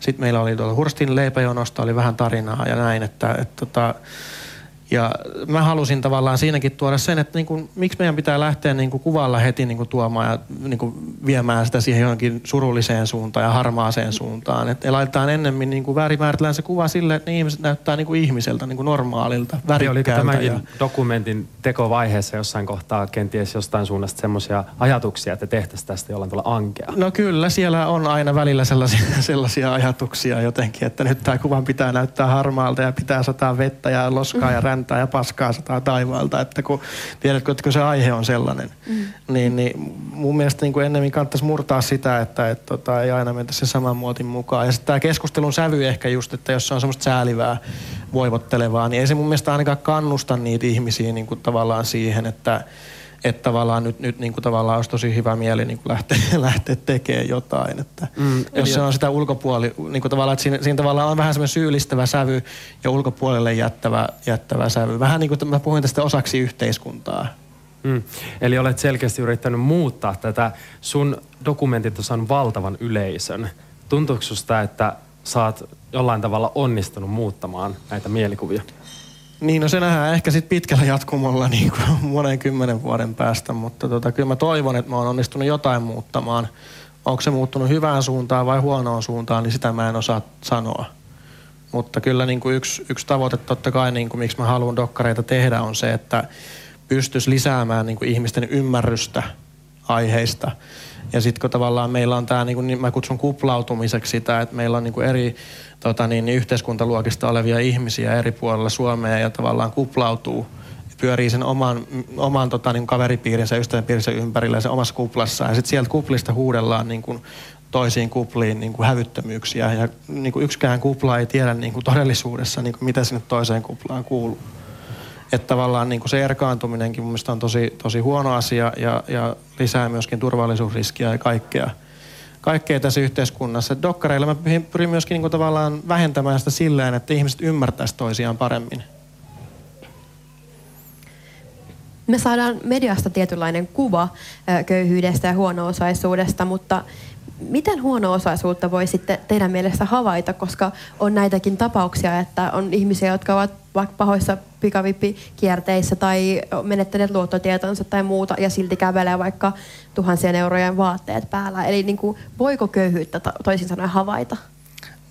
Sitten meillä oli tuolla Hurstin leipäjonosta oli vähän tarinaa ja näin, että, että, että tota, ja mä halusin tavallaan siinäkin tuoda sen, että niin kuin, miksi meidän pitää lähteä niin kuin kuvalla heti niin kuin tuomaan ja niin kuin viemään sitä siihen johonkin surulliseen suuntaan ja harmaaseen suuntaan. Että laitetaan ennemmin niin kuin väärimääritellään se kuva sille, että ne ihmiset näyttää niin kuin ihmiseltä, niin kuin normaalilta, värikkäältä.
Oliko tämänkin ja... dokumentin tekovaiheessa jossain kohtaa kenties jostain suunnasta semmoisia ajatuksia, että tehtäisiin tästä jollain tavalla ankea?
No kyllä, siellä on aina välillä sellaisia, sellaisia ajatuksia jotenkin, että nyt tämä kuvan pitää näyttää harmaalta ja pitää sataa vettä ja loskaa ja räntää ja paskaa sataa taivaalta, että kun tiedätkö, että kun se aihe on sellainen, mm. niin, niin mun mielestä niin kuin ennemmin kannattaisi murtaa sitä, että et, tota, ei aina mentä sen saman muotin mukaan. Ja sitten tämä keskustelun sävy ehkä just, että jos se on semmoista säälivää, voivottelevaa, niin ei se mun mielestä ainakaan kannusta niitä ihmisiä niin kuin tavallaan siihen, että että tavallaan nyt, nyt niin kuin tavallaan olisi tosi hyvä mieli niin kuin lähteä, lähteä tekemään jotain. Että mm, jos se on sitä ulkopuoli, niin kuin tavallaan, että siinä, siinä tavallaan on vähän semmoinen syyllistävä sävy ja ulkopuolelle jättävä, jättävä sävy. Vähän niin kuin mä puhuin tästä osaksi yhteiskuntaa.
Mm. Eli olet selkeästi yrittänyt muuttaa tätä. Sun dokumentit on valtavan yleisön. Tuntuuko susta, että saat jollain tavalla onnistunut muuttamaan näitä mielikuvia?
Niin, no se nähdään ehkä sitten pitkällä jatkumolla niin kuin monen kymmenen vuoden päästä, mutta tota, kyllä mä toivon, että mä oon onnistunut jotain muuttamaan. Onko se muuttunut hyvään suuntaan vai huonoon suuntaan, niin sitä mä en osaa sanoa. Mutta kyllä niin kuin yksi, yksi tavoite totta kai, niin kuin, miksi mä haluan dokkareita tehdä, on se, että pystyisi lisäämään niin kuin ihmisten ymmärrystä aiheista. Ja sitten kun tavallaan meillä on tämä, niin kuin mä kutsun kuplautumiseksi sitä, että meillä on niin eri tota niin, niin yhteiskuntaluokista olevia ihmisiä eri puolilla Suomea ja tavallaan kuplautuu pyörii sen oman, oman tota, niin kaveripiirinsä, ystävänpiirinsä ympärillä ja sen omassa kuplassaan. Ja sitten sieltä kuplista huudellaan niin kuin toisiin kupliin niin kuin hävyttömyyksiä. Ja niin kuin yksikään kupla ei tiedä niin kuin todellisuudessa, niin kuin mitä sinne toiseen kuplaan kuuluu. Että tavallaan niin kuin se erkaantuminenkin mun on tosi, tosi huono asia ja, ja lisää myöskin turvallisuusriskiä ja kaikkea – kaikkea tässä yhteiskunnassa. Dokkareilla mä pyrin myöskin niin kuin tavallaan vähentämään sitä silleen, että ihmiset ymmärtäisivät toisiaan paremmin.
Me saadaan mediasta tietynlainen kuva köyhyydestä ja huono-osaisuudesta, mutta miten huono-osaisuutta voi sitten teidän mielestä havaita, koska on näitäkin tapauksia, että on ihmisiä, jotka ovat vaikka pahoissa pikavippikierteissä tai menettäneet luottotietonsa tai muuta ja silti kävelee vaikka tuhansien eurojen vaatteet päällä. Eli niin kuin, voiko köyhyyttä toisin sanoen havaita?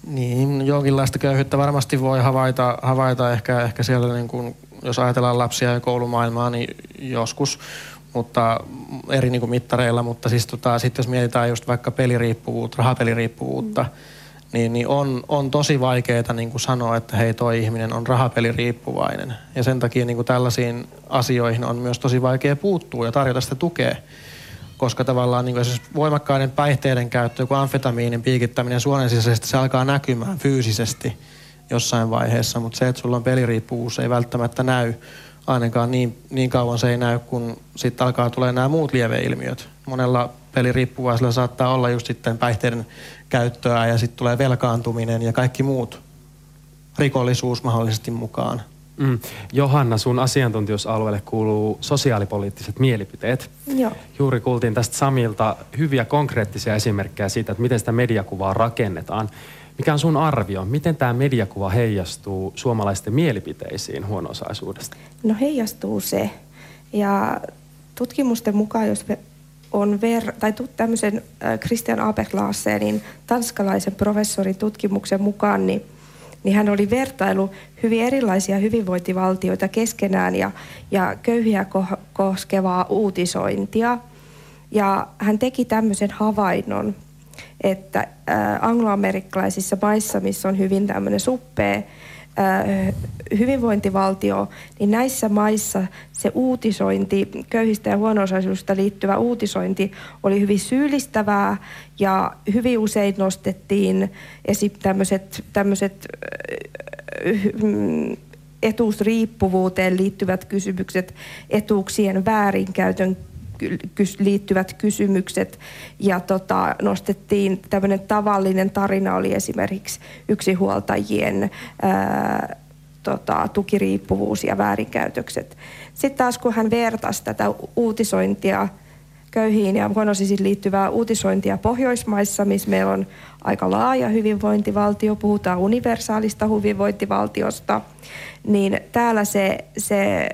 Niin, jonkinlaista köyhyyttä varmasti voi havaita, havaita ehkä, ehkä siellä, niin kuin, jos ajatellaan lapsia ja koulumaailmaa, niin joskus mutta eri niin kuin mittareilla, mutta siis tota, sitten jos mietitään just vaikka peliriippuvuutta, rahapeliriippuvuutta, mm. Niin, niin on, on tosi vaikeaa niin kuin sanoa, että hei toi ihminen on rahapeliriippuvainen. Ja sen takia niin kuin tällaisiin asioihin on myös tosi vaikea puuttua ja tarjota sitä tukea. Koska tavallaan niin kuin voimakkaiden päihteiden käyttö, joku amfetamiinin piikittäminen suonen sisäisesti, se alkaa näkymään fyysisesti jossain vaiheessa, mutta se, että sulla on peliriippuvuus, ei välttämättä näy ainakaan niin, niin kauan se ei näy, kun sitten alkaa tulee nämä muut lieveilmiöt. Monella peliriippuvaisella saattaa olla just sitten päihteiden käyttöä ja sitten tulee velkaantuminen ja kaikki muut rikollisuus mahdollisesti mukaan.
Mm. Johanna, sun asiantuntijuusalueelle kuuluu sosiaalipoliittiset mielipiteet.
Joo.
Juuri kuultiin tästä Samilta hyviä konkreettisia esimerkkejä siitä, että miten sitä mediakuvaa rakennetaan. Mikä on sun arvio? Miten tämä mediakuva heijastuu suomalaisten mielipiteisiin huono-osaisuudesta?
No heijastuu se. Ja tutkimusten mukaan, jos me on ver- tai tämmöisen Christian Aberglasenin tanskalaisen professorin tutkimuksen mukaan, niin, niin hän oli vertailu hyvin erilaisia hyvinvointivaltioita keskenään ja, ja köyhiä ko- koskevaa uutisointia. Ja hän teki tämmöisen havainnon, että angloamerikkalaisissa maissa, missä on hyvin tämmöinen suppea hyvinvointivaltio, niin näissä maissa se uutisointi, köyhistä ja huono liittyvä uutisointi oli hyvin syyllistävää ja hyvin usein nostettiin esi- tämmöiset, tämmöiset mm, etuusriippuvuuteen liittyvät kysymykset, etuuksien väärinkäytön liittyvät kysymykset ja tota, nostettiin tämmöinen tavallinen tarina oli esimerkiksi yksinhuoltajien ää, tota, tukiriippuvuus ja väärinkäytökset. Sitten taas kun hän vertasi tätä uutisointia köyhiin ja huonosisiin liittyvää uutisointia Pohjoismaissa, missä meillä on aika laaja hyvinvointivaltio, puhutaan universaalista hyvinvointivaltiosta, niin täällä se, se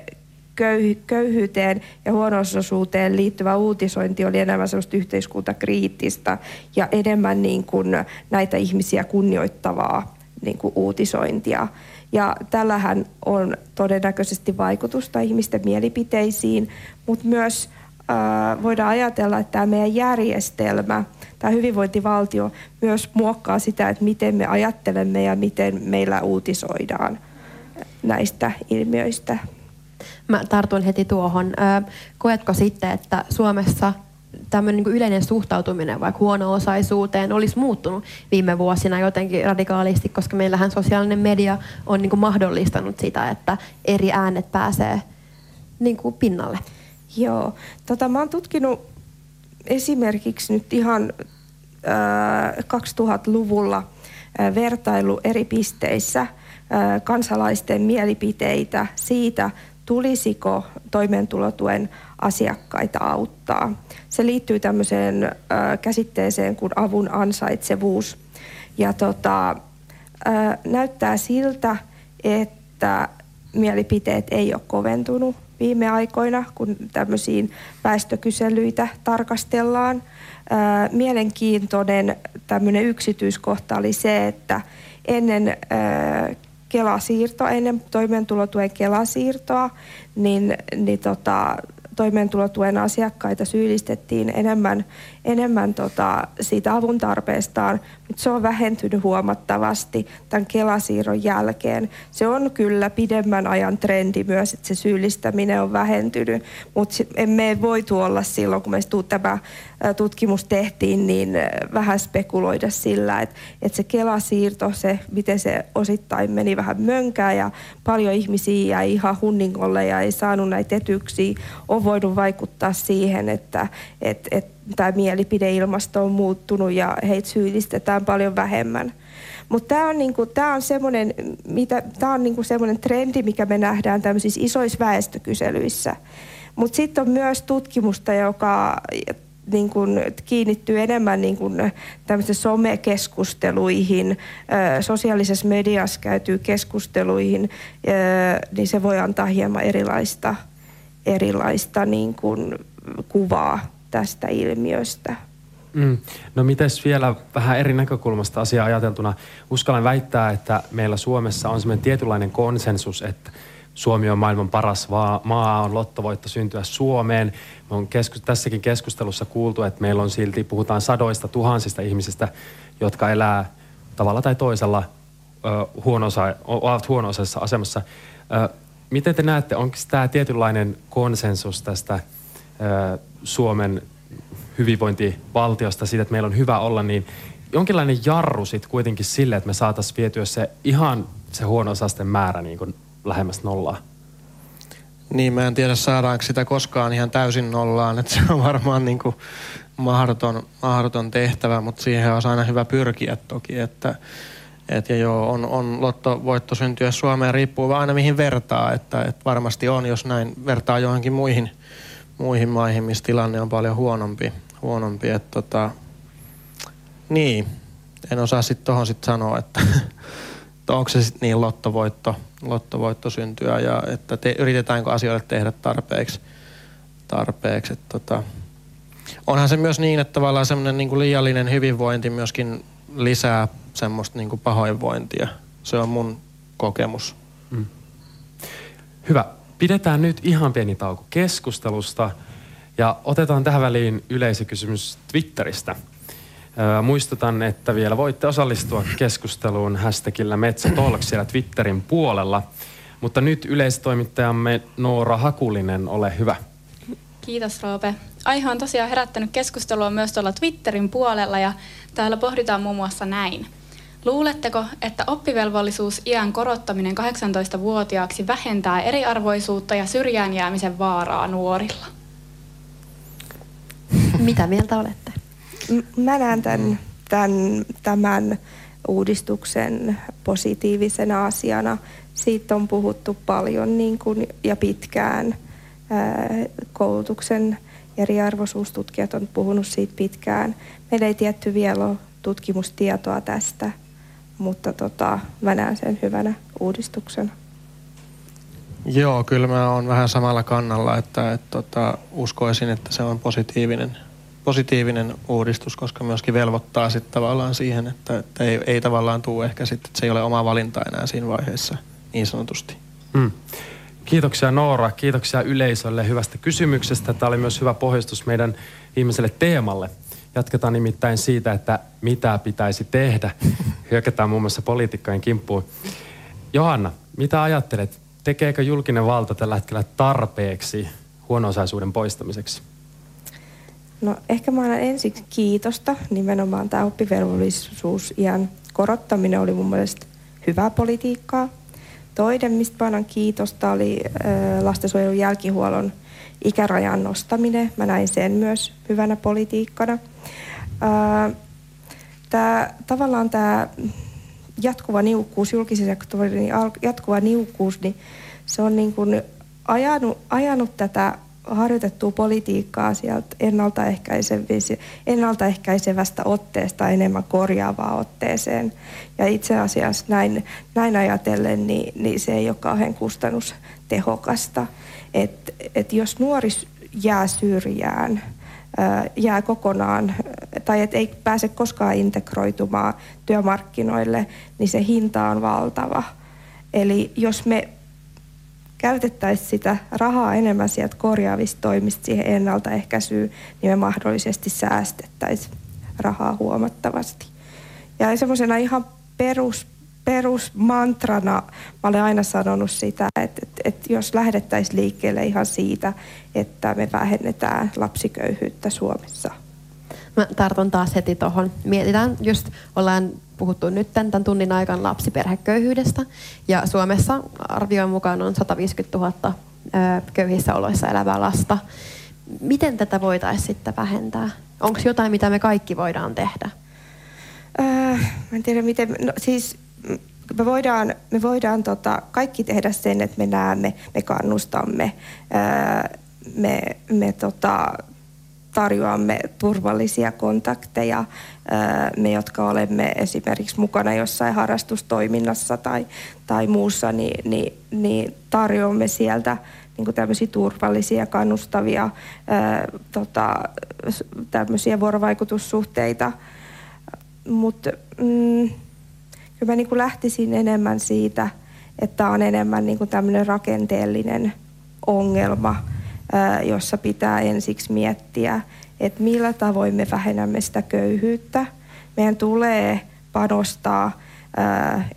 köyhyyteen ja huono liittyvä uutisointi oli enemmän sellaista yhteiskuntakriittistä ja enemmän niin kuin näitä ihmisiä kunnioittavaa niin kuin uutisointia. Ja tällähän on todennäköisesti vaikutusta ihmisten mielipiteisiin, mutta myös äh, voidaan ajatella, että tämä meidän järjestelmä, tämä hyvinvointivaltio myös muokkaa sitä, että miten me ajattelemme ja miten meillä uutisoidaan näistä ilmiöistä.
Mä tartun heti tuohon. Koetko sitten, että Suomessa tämmöinen niin yleinen suhtautuminen vaikka huono-osaisuuteen olisi muuttunut viime vuosina jotenkin radikaalisti, koska meillähän sosiaalinen media on niin kuin mahdollistanut sitä, että eri äänet pääsee niin kuin pinnalle.
Joo. Tota, mä oon tutkinut esimerkiksi nyt ihan äh, 2000-luvulla äh, vertailu eri pisteissä äh, kansalaisten mielipiteitä siitä, tulisiko toimeentulotuen asiakkaita auttaa. Se liittyy tämmöiseen ö, käsitteeseen kuin avun ansaitsevuus. Ja tota, ö, näyttää siltä, että mielipiteet ei ole koventunut viime aikoina, kun tämmöisiin väestökyselyitä tarkastellaan. Ö, mielenkiintoinen tämmöinen yksityiskohta oli se, että ennen ö, Kelasiirto ennen toimeentulotuen Kelasiirtoa, niin, niin tota, toimeentulotuen asiakkaita syyllistettiin enemmän, enemmän tota siitä avun tarpeestaan, mutta se on vähentynyt huomattavasti tämän Kelasiirron jälkeen. Se on kyllä pidemmän ajan trendi myös, että se syyllistäminen on vähentynyt, mutta emme voi tuolla silloin, kun me tämä tutkimus tehtiin, niin vähän spekuloida sillä, että, että se Kelasiirto, se, miten se osittain meni vähän mönkää ja paljon ihmisiä jäi ihan hunningolle ja ei saanut näitä etyksiä, on voinut vaikuttaa siihen, että, että, että tämä mielipideilmasto on muuttunut ja heitä syyllistetään paljon vähemmän. Mutta tämä on, niinku, tää on semmoinen niinku semmoinen trendi, mikä me nähdään tämmöisissä isoissa väestökyselyissä. Mutta sitten on myös tutkimusta, joka niin kuin, kiinnittyy enemmän niin kuin, somekeskusteluihin, sosiaalisessa mediassa käytyy keskusteluihin, niin se voi antaa hieman erilaista, erilaista niin kuin, kuvaa tästä ilmiöstä.
Mm. No mites vielä vähän eri näkökulmasta asiaa ajateltuna? Uskallan väittää, että meillä Suomessa on sellainen tietynlainen konsensus, että Suomi on maailman paras maa, on lottovoitto syntyä Suomeen. Me on keskus, tässäkin keskustelussa kuultu, että meillä on silti, puhutaan sadoista tuhansista ihmisistä, jotka elää tavalla tai toisella ovat huono-osaisessa asemassa. Ö, miten te näette, onko tämä tietynlainen konsensus tästä ö, Suomen hyvinvointivaltiosta, siitä, että meillä on hyvä olla, niin jonkinlainen jarru sitten kuitenkin sille, että me saataisiin vietyä se ihan se huono-osasten määrä niin kuin lähemmäs nollaa.
Niin, mä en tiedä saadaanko sitä koskaan ihan täysin nollaan, että se on varmaan niin kuin mahdoton, mahdoton tehtävä, mutta siihen on aina hyvä pyrkiä toki, että Et ja joo, on, on lottovoitto syntyä Suomeen, riippuu vaan aina mihin vertaa, että, että varmasti on, jos näin vertaa johonkin muihin, muihin maihin, missä tilanne on paljon huonompi. huonompi että tota, niin, en osaa sitten tuohon sitten sanoa, että, että onko se sitten niin lottovoitto, lottovoitto syntyä ja että te, yritetäänkö asioille tehdä tarpeeksi. tarpeeksi että tota, onhan se myös niin, että tavallaan semmoinen niin liiallinen hyvinvointi myöskin lisää semmoista niin pahoinvointia. Se on mun kokemus. Mm.
Hyvä. Pidetään nyt ihan pieni tauko keskustelusta ja otetaan tähän väliin yleisökysymys Twitteristä. Muistutan, että vielä voitte osallistua keskusteluun hashtagillä Metsätalk siellä Twitterin puolella. Mutta nyt yleistoimittajamme Noora Hakulinen, ole hyvä.
Kiitos Roope. Aihe on tosiaan herättänyt keskustelua myös tuolla Twitterin puolella ja täällä pohditaan muun muassa näin. Luuletteko, että oppivelvollisuus iän korottaminen 18-vuotiaaksi vähentää eriarvoisuutta ja syrjään jäämisen vaaraa nuorilla?
Mitä mieltä olette?
Mä näen tämän, tämän, tämän uudistuksen positiivisena asiana. Siitä on puhuttu paljon niin kuin, ja pitkään. Koulutuksen eriarvoisuustutkijat on puhunut siitä pitkään. Meillä ei tietty vielä ole tutkimustietoa tästä, mutta tota, mä näen sen hyvänä uudistuksena.
Joo, kyllä mä oon vähän samalla kannalla, että et, tota, uskoisin, että se on positiivinen positiivinen uudistus, koska myöskin velvoittaa sitten tavallaan siihen, että, että ei, ei tavallaan tule ehkä sitten, että se ei ole oma valinta enää siinä vaiheessa niin sanotusti. Mm.
Kiitoksia Noora, kiitoksia yleisölle hyvästä kysymyksestä. Tämä oli myös hyvä pohjustus meidän viimeiselle teemalle. Jatketaan nimittäin siitä, että mitä pitäisi tehdä. Hyökätään muun muassa poliitikkojen kimppuun. Johanna, mitä ajattelet? Tekeekö julkinen valta tällä hetkellä tarpeeksi huono-osaisuuden poistamiseksi?
No ehkä mä annan ensiksi kiitosta. Nimenomaan tämä oppivelvollisuus iän korottaminen oli mun mielestä hyvää politiikkaa. Toinen, mistä mä annan kiitosta, oli lastensuojelun jälkihuollon ikärajan nostaminen. Mä näin sen myös hyvänä politiikkana. Tää, tavallaan tämä jatkuva niukkuus, julkisen sektorin jatkuva niukkuus, niin se on niin kuin ajanut, ajanut tätä harjoitettua politiikkaa sieltä ennaltaehkäisevästä otteesta enemmän korjaavaan otteeseen. Ja itse asiassa näin, näin ajatellen, niin, niin se ei ole kauhean kustannustehokasta. Että et jos nuori jää syrjään, jää kokonaan tai et ei pääse koskaan integroitumaan työmarkkinoille, niin se hinta on valtava. Eli jos me käytettäisiin sitä rahaa enemmän sieltä korjaavista toimista siihen ennaltaehkäisyyn, niin me mahdollisesti säästettäisiin rahaa huomattavasti. Ja semmoisena ihan perus, perusmantrana mä olen aina sanonut sitä, että, että, että jos lähdettäisiin liikkeelle ihan siitä, että me vähennetään lapsiköyhyyttä Suomessa.
Mä tartun taas heti tuohon. Mietitään, just ollaan puhuttu nyt tämän tunnin aikana lapsiperheköyhyydestä. Ja Suomessa arvioin mukaan on 150 000 köyhissä oloissa elävää lasta. Miten tätä voitaisiin sitten vähentää? Onko jotain, mitä me kaikki voidaan tehdä?
Öö, mä en tiedä, miten... No, siis me voidaan, me voidaan tota, kaikki tehdä sen, että me näemme, me kannustamme, me, me tota, tarjoamme turvallisia kontakteja. Me, jotka olemme esimerkiksi mukana jossain harrastustoiminnassa tai, tai muussa, niin, niin, niin tarjoamme sieltä niin kuin tämmöisiä turvallisia, kannustavia ää, tota, tämmöisiä vuorovaikutussuhteita. Mutta mm, kyllä mä niin kuin lähtisin enemmän siitä, että on enemmän niin kuin tämmöinen rakenteellinen ongelma – jossa pitää ensiksi miettiä, että millä tavoin me vähennämme sitä köyhyyttä. Meidän tulee panostaa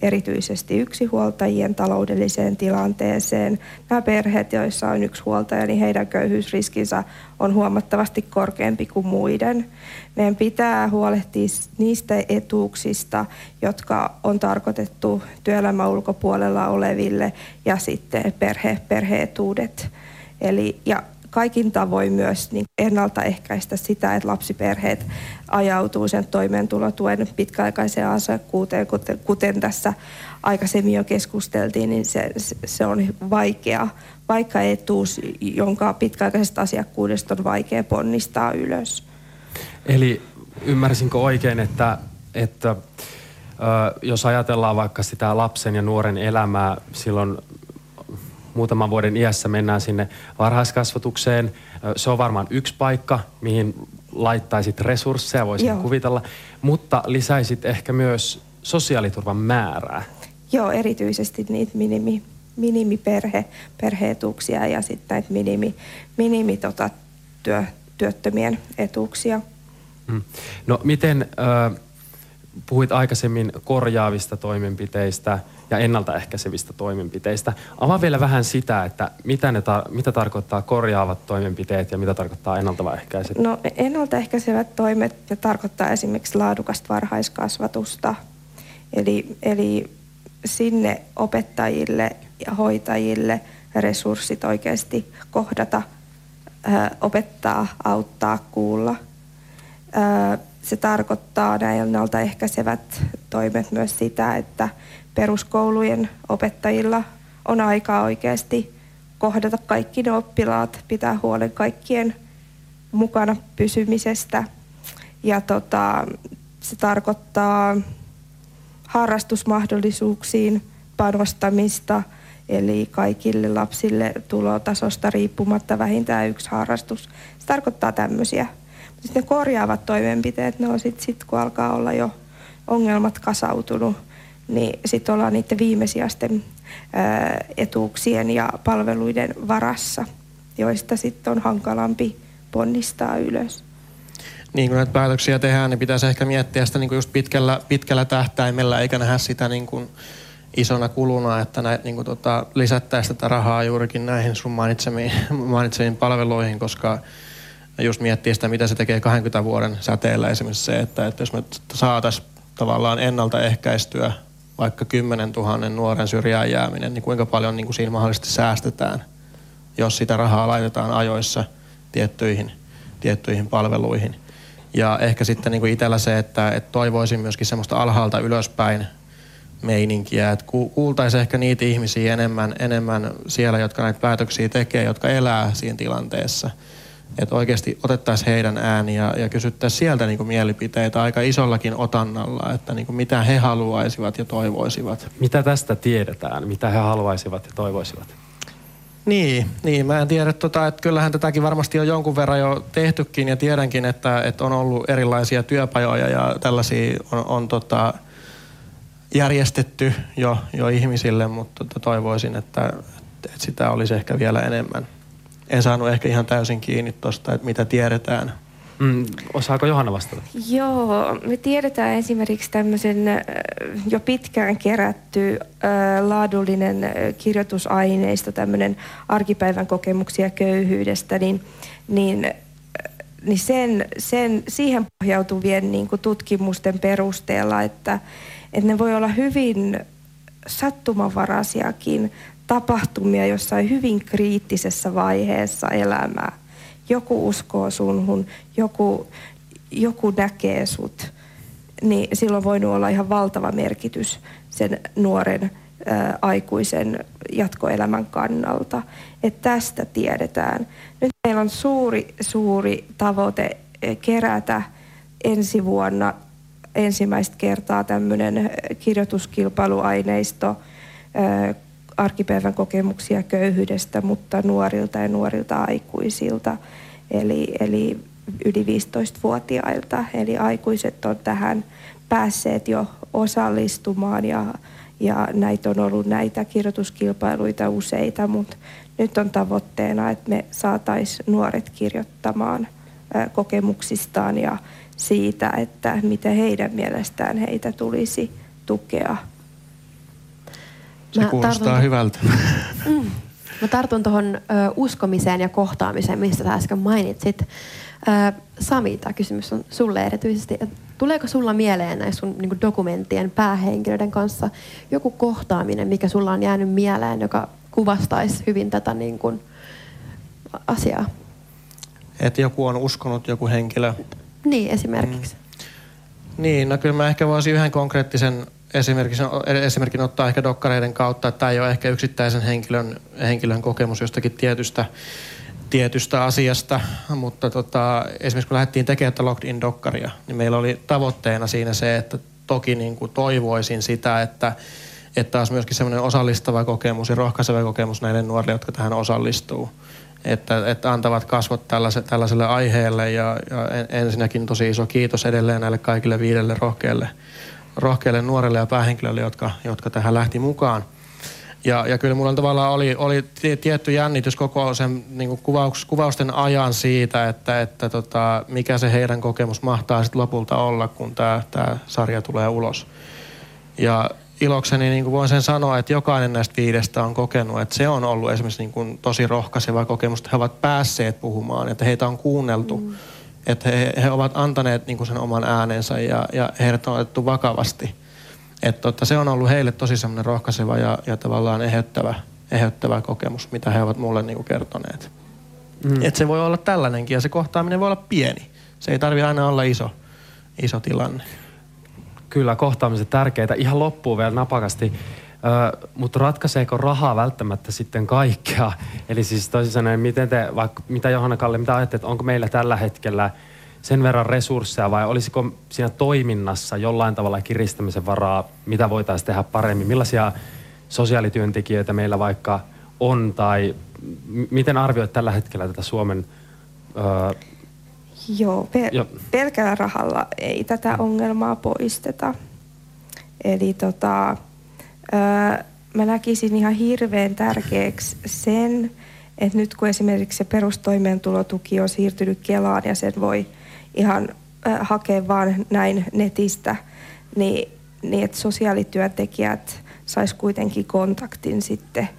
erityisesti yksinhuoltajien taloudelliseen tilanteeseen. Nämä perheet, joissa on yksi huoltaja, niin heidän köyhyysriskinsä on huomattavasti korkeampi kuin muiden. Meidän pitää huolehtia niistä etuuksista, jotka on tarkoitettu työelämän ulkopuolella oleville ja sitten perhe, perheetuudet Eli, ja kaikin tavoin myös niin ennaltaehkäistä sitä, että lapsiperheet ajautuu sen toimeentulotuen pitkäaikaiseen asiakkuuteen, kuten, kuten tässä aikaisemmin jo keskusteltiin, niin se, se on vaikea, vaikka etuus, jonka pitkäaikaisesta asiakkuudesta on vaikea ponnistaa ylös.
Eli ymmärsinkö oikein, että, että jos ajatellaan vaikka sitä lapsen ja nuoren elämää silloin muutaman vuoden iässä mennään sinne varhaiskasvatukseen. Se on varmaan yksi paikka, mihin laittaisit resursseja, voisin Joo. kuvitella, mutta lisäisit ehkä myös sosiaaliturvan määrää.
Joo, erityisesti niitä minimi, minimiperhe, perheetuuksia ja sitten näitä minimi, minimi tota, työ, työttömien etuuksia.
Mm. No miten, äh, puhuit aikaisemmin korjaavista toimenpiteistä ja ennaltaehkäisevistä toimenpiteistä. Avaa vielä vähän sitä, että mitä, ne tar- mitä tarkoittaa korjaavat toimenpiteet ja mitä tarkoittaa ennaltaehkäisevät?
No ennaltaehkäisevät toimet ne tarkoittaa esimerkiksi laadukasta varhaiskasvatusta. Eli, eli sinne opettajille ja hoitajille resurssit oikeasti kohdata, opettaa, auttaa, kuulla. Se tarkoittaa nämä ennaltaehkäisevät toimet myös sitä, että peruskoulujen opettajilla on aikaa oikeasti kohdata kaikki ne oppilaat, pitää huolen kaikkien mukana pysymisestä. Ja tota, se tarkoittaa harrastusmahdollisuuksiin panostamista, eli kaikille lapsille tulotasosta riippumatta vähintään yksi harrastus. Se tarkoittaa tämmöisiä. Sitten ne korjaavat toimenpiteet, ne on sitten sit, kun alkaa olla jo ongelmat kasautunut, niin sitten ollaan niiden viimesijaisten etuuksien ja palveluiden varassa, joista sitten on hankalampi ponnistaa ylös.
Niin kun näitä päätöksiä tehdään, niin pitäisi ehkä miettiä sitä niin just pitkällä, pitkällä tähtäimellä, eikä nähdä sitä niin kuin isona kuluna, että näitä, niin kuin tota, lisättäisiin tätä rahaa juurikin näihin sun mainitsemiin, mainitsemiin palveluihin, koska just miettiä sitä, mitä se tekee 20 vuoden säteellä esimerkiksi se, että, että jos me saataisiin tavallaan ennaltaehkäistyä vaikka 10 000 nuoren syrjään jääminen, niin kuinka paljon niin kuin siinä mahdollisesti säästetään, jos sitä rahaa laitetaan ajoissa tiettyihin, tiettyihin palveluihin – ja ehkä sitten niin kuin itsellä se, että, että toivoisin myöskin semmoista alhaalta ylöspäin meininkiä, että kuultaisiin ehkä niitä ihmisiä enemmän, enemmän siellä, jotka näitä päätöksiä tekee, jotka elää siinä tilanteessa. Että oikeasti otettaisiin heidän ääni ja, ja kysyttäisiin sieltä niin kuin mielipiteitä aika isollakin otannalla, että niin kuin mitä he haluaisivat ja toivoisivat.
Mitä tästä tiedetään, mitä he haluaisivat ja toivoisivat?
Niin, niin, mä en tiedä, tota, että kyllähän tätäkin varmasti on jonkun verran jo tehtykin ja tiedänkin, että, että on ollut erilaisia työpajoja ja tällaisia on, on tota, järjestetty jo, jo ihmisille, mutta tota, toivoisin, että, että sitä olisi ehkä vielä enemmän. En saanut ehkä ihan täysin kiinni tuosta, että mitä tiedetään
Mm, osaako Johanna vastata?
Joo, me tiedetään esimerkiksi tämmöisen jo pitkään kerätty laadullinen kirjoitusaineisto, tämmöinen arkipäivän kokemuksia köyhyydestä, niin, niin, niin sen, sen, siihen pohjautuvien niin kuin tutkimusten perusteella, että, että ne voi olla hyvin sattumanvaraisiakin tapahtumia jossain hyvin kriittisessä vaiheessa elämää joku uskoo sunhun, joku, joku näkee sut, niin silloin voinut olla ihan valtava merkitys sen nuoren ää, aikuisen jatkoelämän kannalta. Että tästä tiedetään. Nyt meillä on suuri, suuri tavoite kerätä ensi vuonna ensimmäistä kertaa tämmöinen kirjoituskilpailuaineisto arkipäivän kokemuksia köyhyydestä, mutta nuorilta ja nuorilta aikuisilta, eli, eli yli 15-vuotiailta. Eli aikuiset on tähän päässeet jo osallistumaan ja, ja näitä on ollut näitä kirjoituskilpailuita useita, mutta nyt on tavoitteena, että me saataisiin nuoret kirjoittamaan kokemuksistaan ja siitä, että miten heidän mielestään heitä tulisi tukea
se mä kuulostaa tartun, hyvältä. Mm,
mä tartun tuohon uskomiseen ja kohtaamiseen, mistä sä äsken mainitsit. Ö, Sami, tämä kysymys on sulle erityisesti. Tuleeko sulla mieleen näissä sun niin dokumenttien päähenkilöiden kanssa joku kohtaaminen, mikä sulla on jäänyt mieleen, joka kuvastaisi hyvin tätä niin kuin, asiaa?
että joku on uskonut joku henkilö.
Niin, esimerkiksi.
Mm. Niin, no kyllä mä ehkä voisin yhden konkreettisen esimerkin, esimerkin ottaa ehkä dokkareiden kautta, että tämä ei ole ehkä yksittäisen henkilön, henkilön kokemus jostakin tietystä, tietystä asiasta, mutta tota, esimerkiksi kun lähdettiin tekemään tätä Locked in Dokkaria, niin meillä oli tavoitteena siinä se, että toki niin kuin toivoisin sitä, että, että taas myöskin semmoinen osallistava kokemus ja rohkaiseva kokemus näille nuorille, jotka tähän osallistuu. Että, että antavat kasvot tällaiselle, tällaiselle aiheelle ja, ja ensinnäkin tosi iso kiitos edelleen näille kaikille viidelle rohkeille, rohkeille nuorille ja päähenkilöille, jotka, jotka tähän lähti mukaan. Ja, ja kyllä mulla tavallaan oli, oli tietty jännitys koko sen niin kuvauks, kuvausten ajan siitä, että, että tota, mikä se heidän kokemus mahtaa sitten lopulta olla, kun tämä sarja tulee ulos. Ja ilokseni niin kuin voin sen sanoa, että jokainen näistä viidestä on kokenut, että se on ollut esimerkiksi niin kuin tosi rohkaiseva kokemus, että he ovat päässeet puhumaan, että heitä on kuunneltu, mm. Että he, he ovat antaneet niin kuin sen oman äänensä ja, ja heidät on otettu vakavasti. Että tota, se on ollut heille tosi semmoinen rohkaiseva ja, ja tavallaan eheyttävä, eheyttävä kokemus, mitä he ovat mulle niin kuin kertoneet. Mm. Että se voi olla tällainenkin ja se kohtaaminen voi olla pieni. Se ei tarvi aina olla iso, iso tilanne.
Kyllä, kohtaamiset tärkeitä. Ihan loppuu vielä napakasti. Mutta ratkaiseeko rahaa välttämättä sitten kaikkea? Eli siis toisin sanoen, miten te, vaikka, mitä Johanna Kalle, mitä ajattelet, onko meillä tällä hetkellä sen verran resursseja vai olisiko siinä toiminnassa jollain tavalla kiristämisen varaa, mitä voitaisiin tehdä paremmin? Millaisia sosiaalityöntekijöitä meillä vaikka on tai m- miten arvioit tällä hetkellä tätä Suomen ö,
Joo, pe- jo. pelkällä rahalla ei tätä ongelmaa poisteta. Eli tota, öö, mä näkisin ihan hirveän tärkeäksi sen, että nyt kun esimerkiksi se perustoimeentulotuki on siirtynyt Kelaan ja sen voi ihan hakea vaan näin netistä, niin, niin että sosiaalityöntekijät sais kuitenkin kontaktin sitten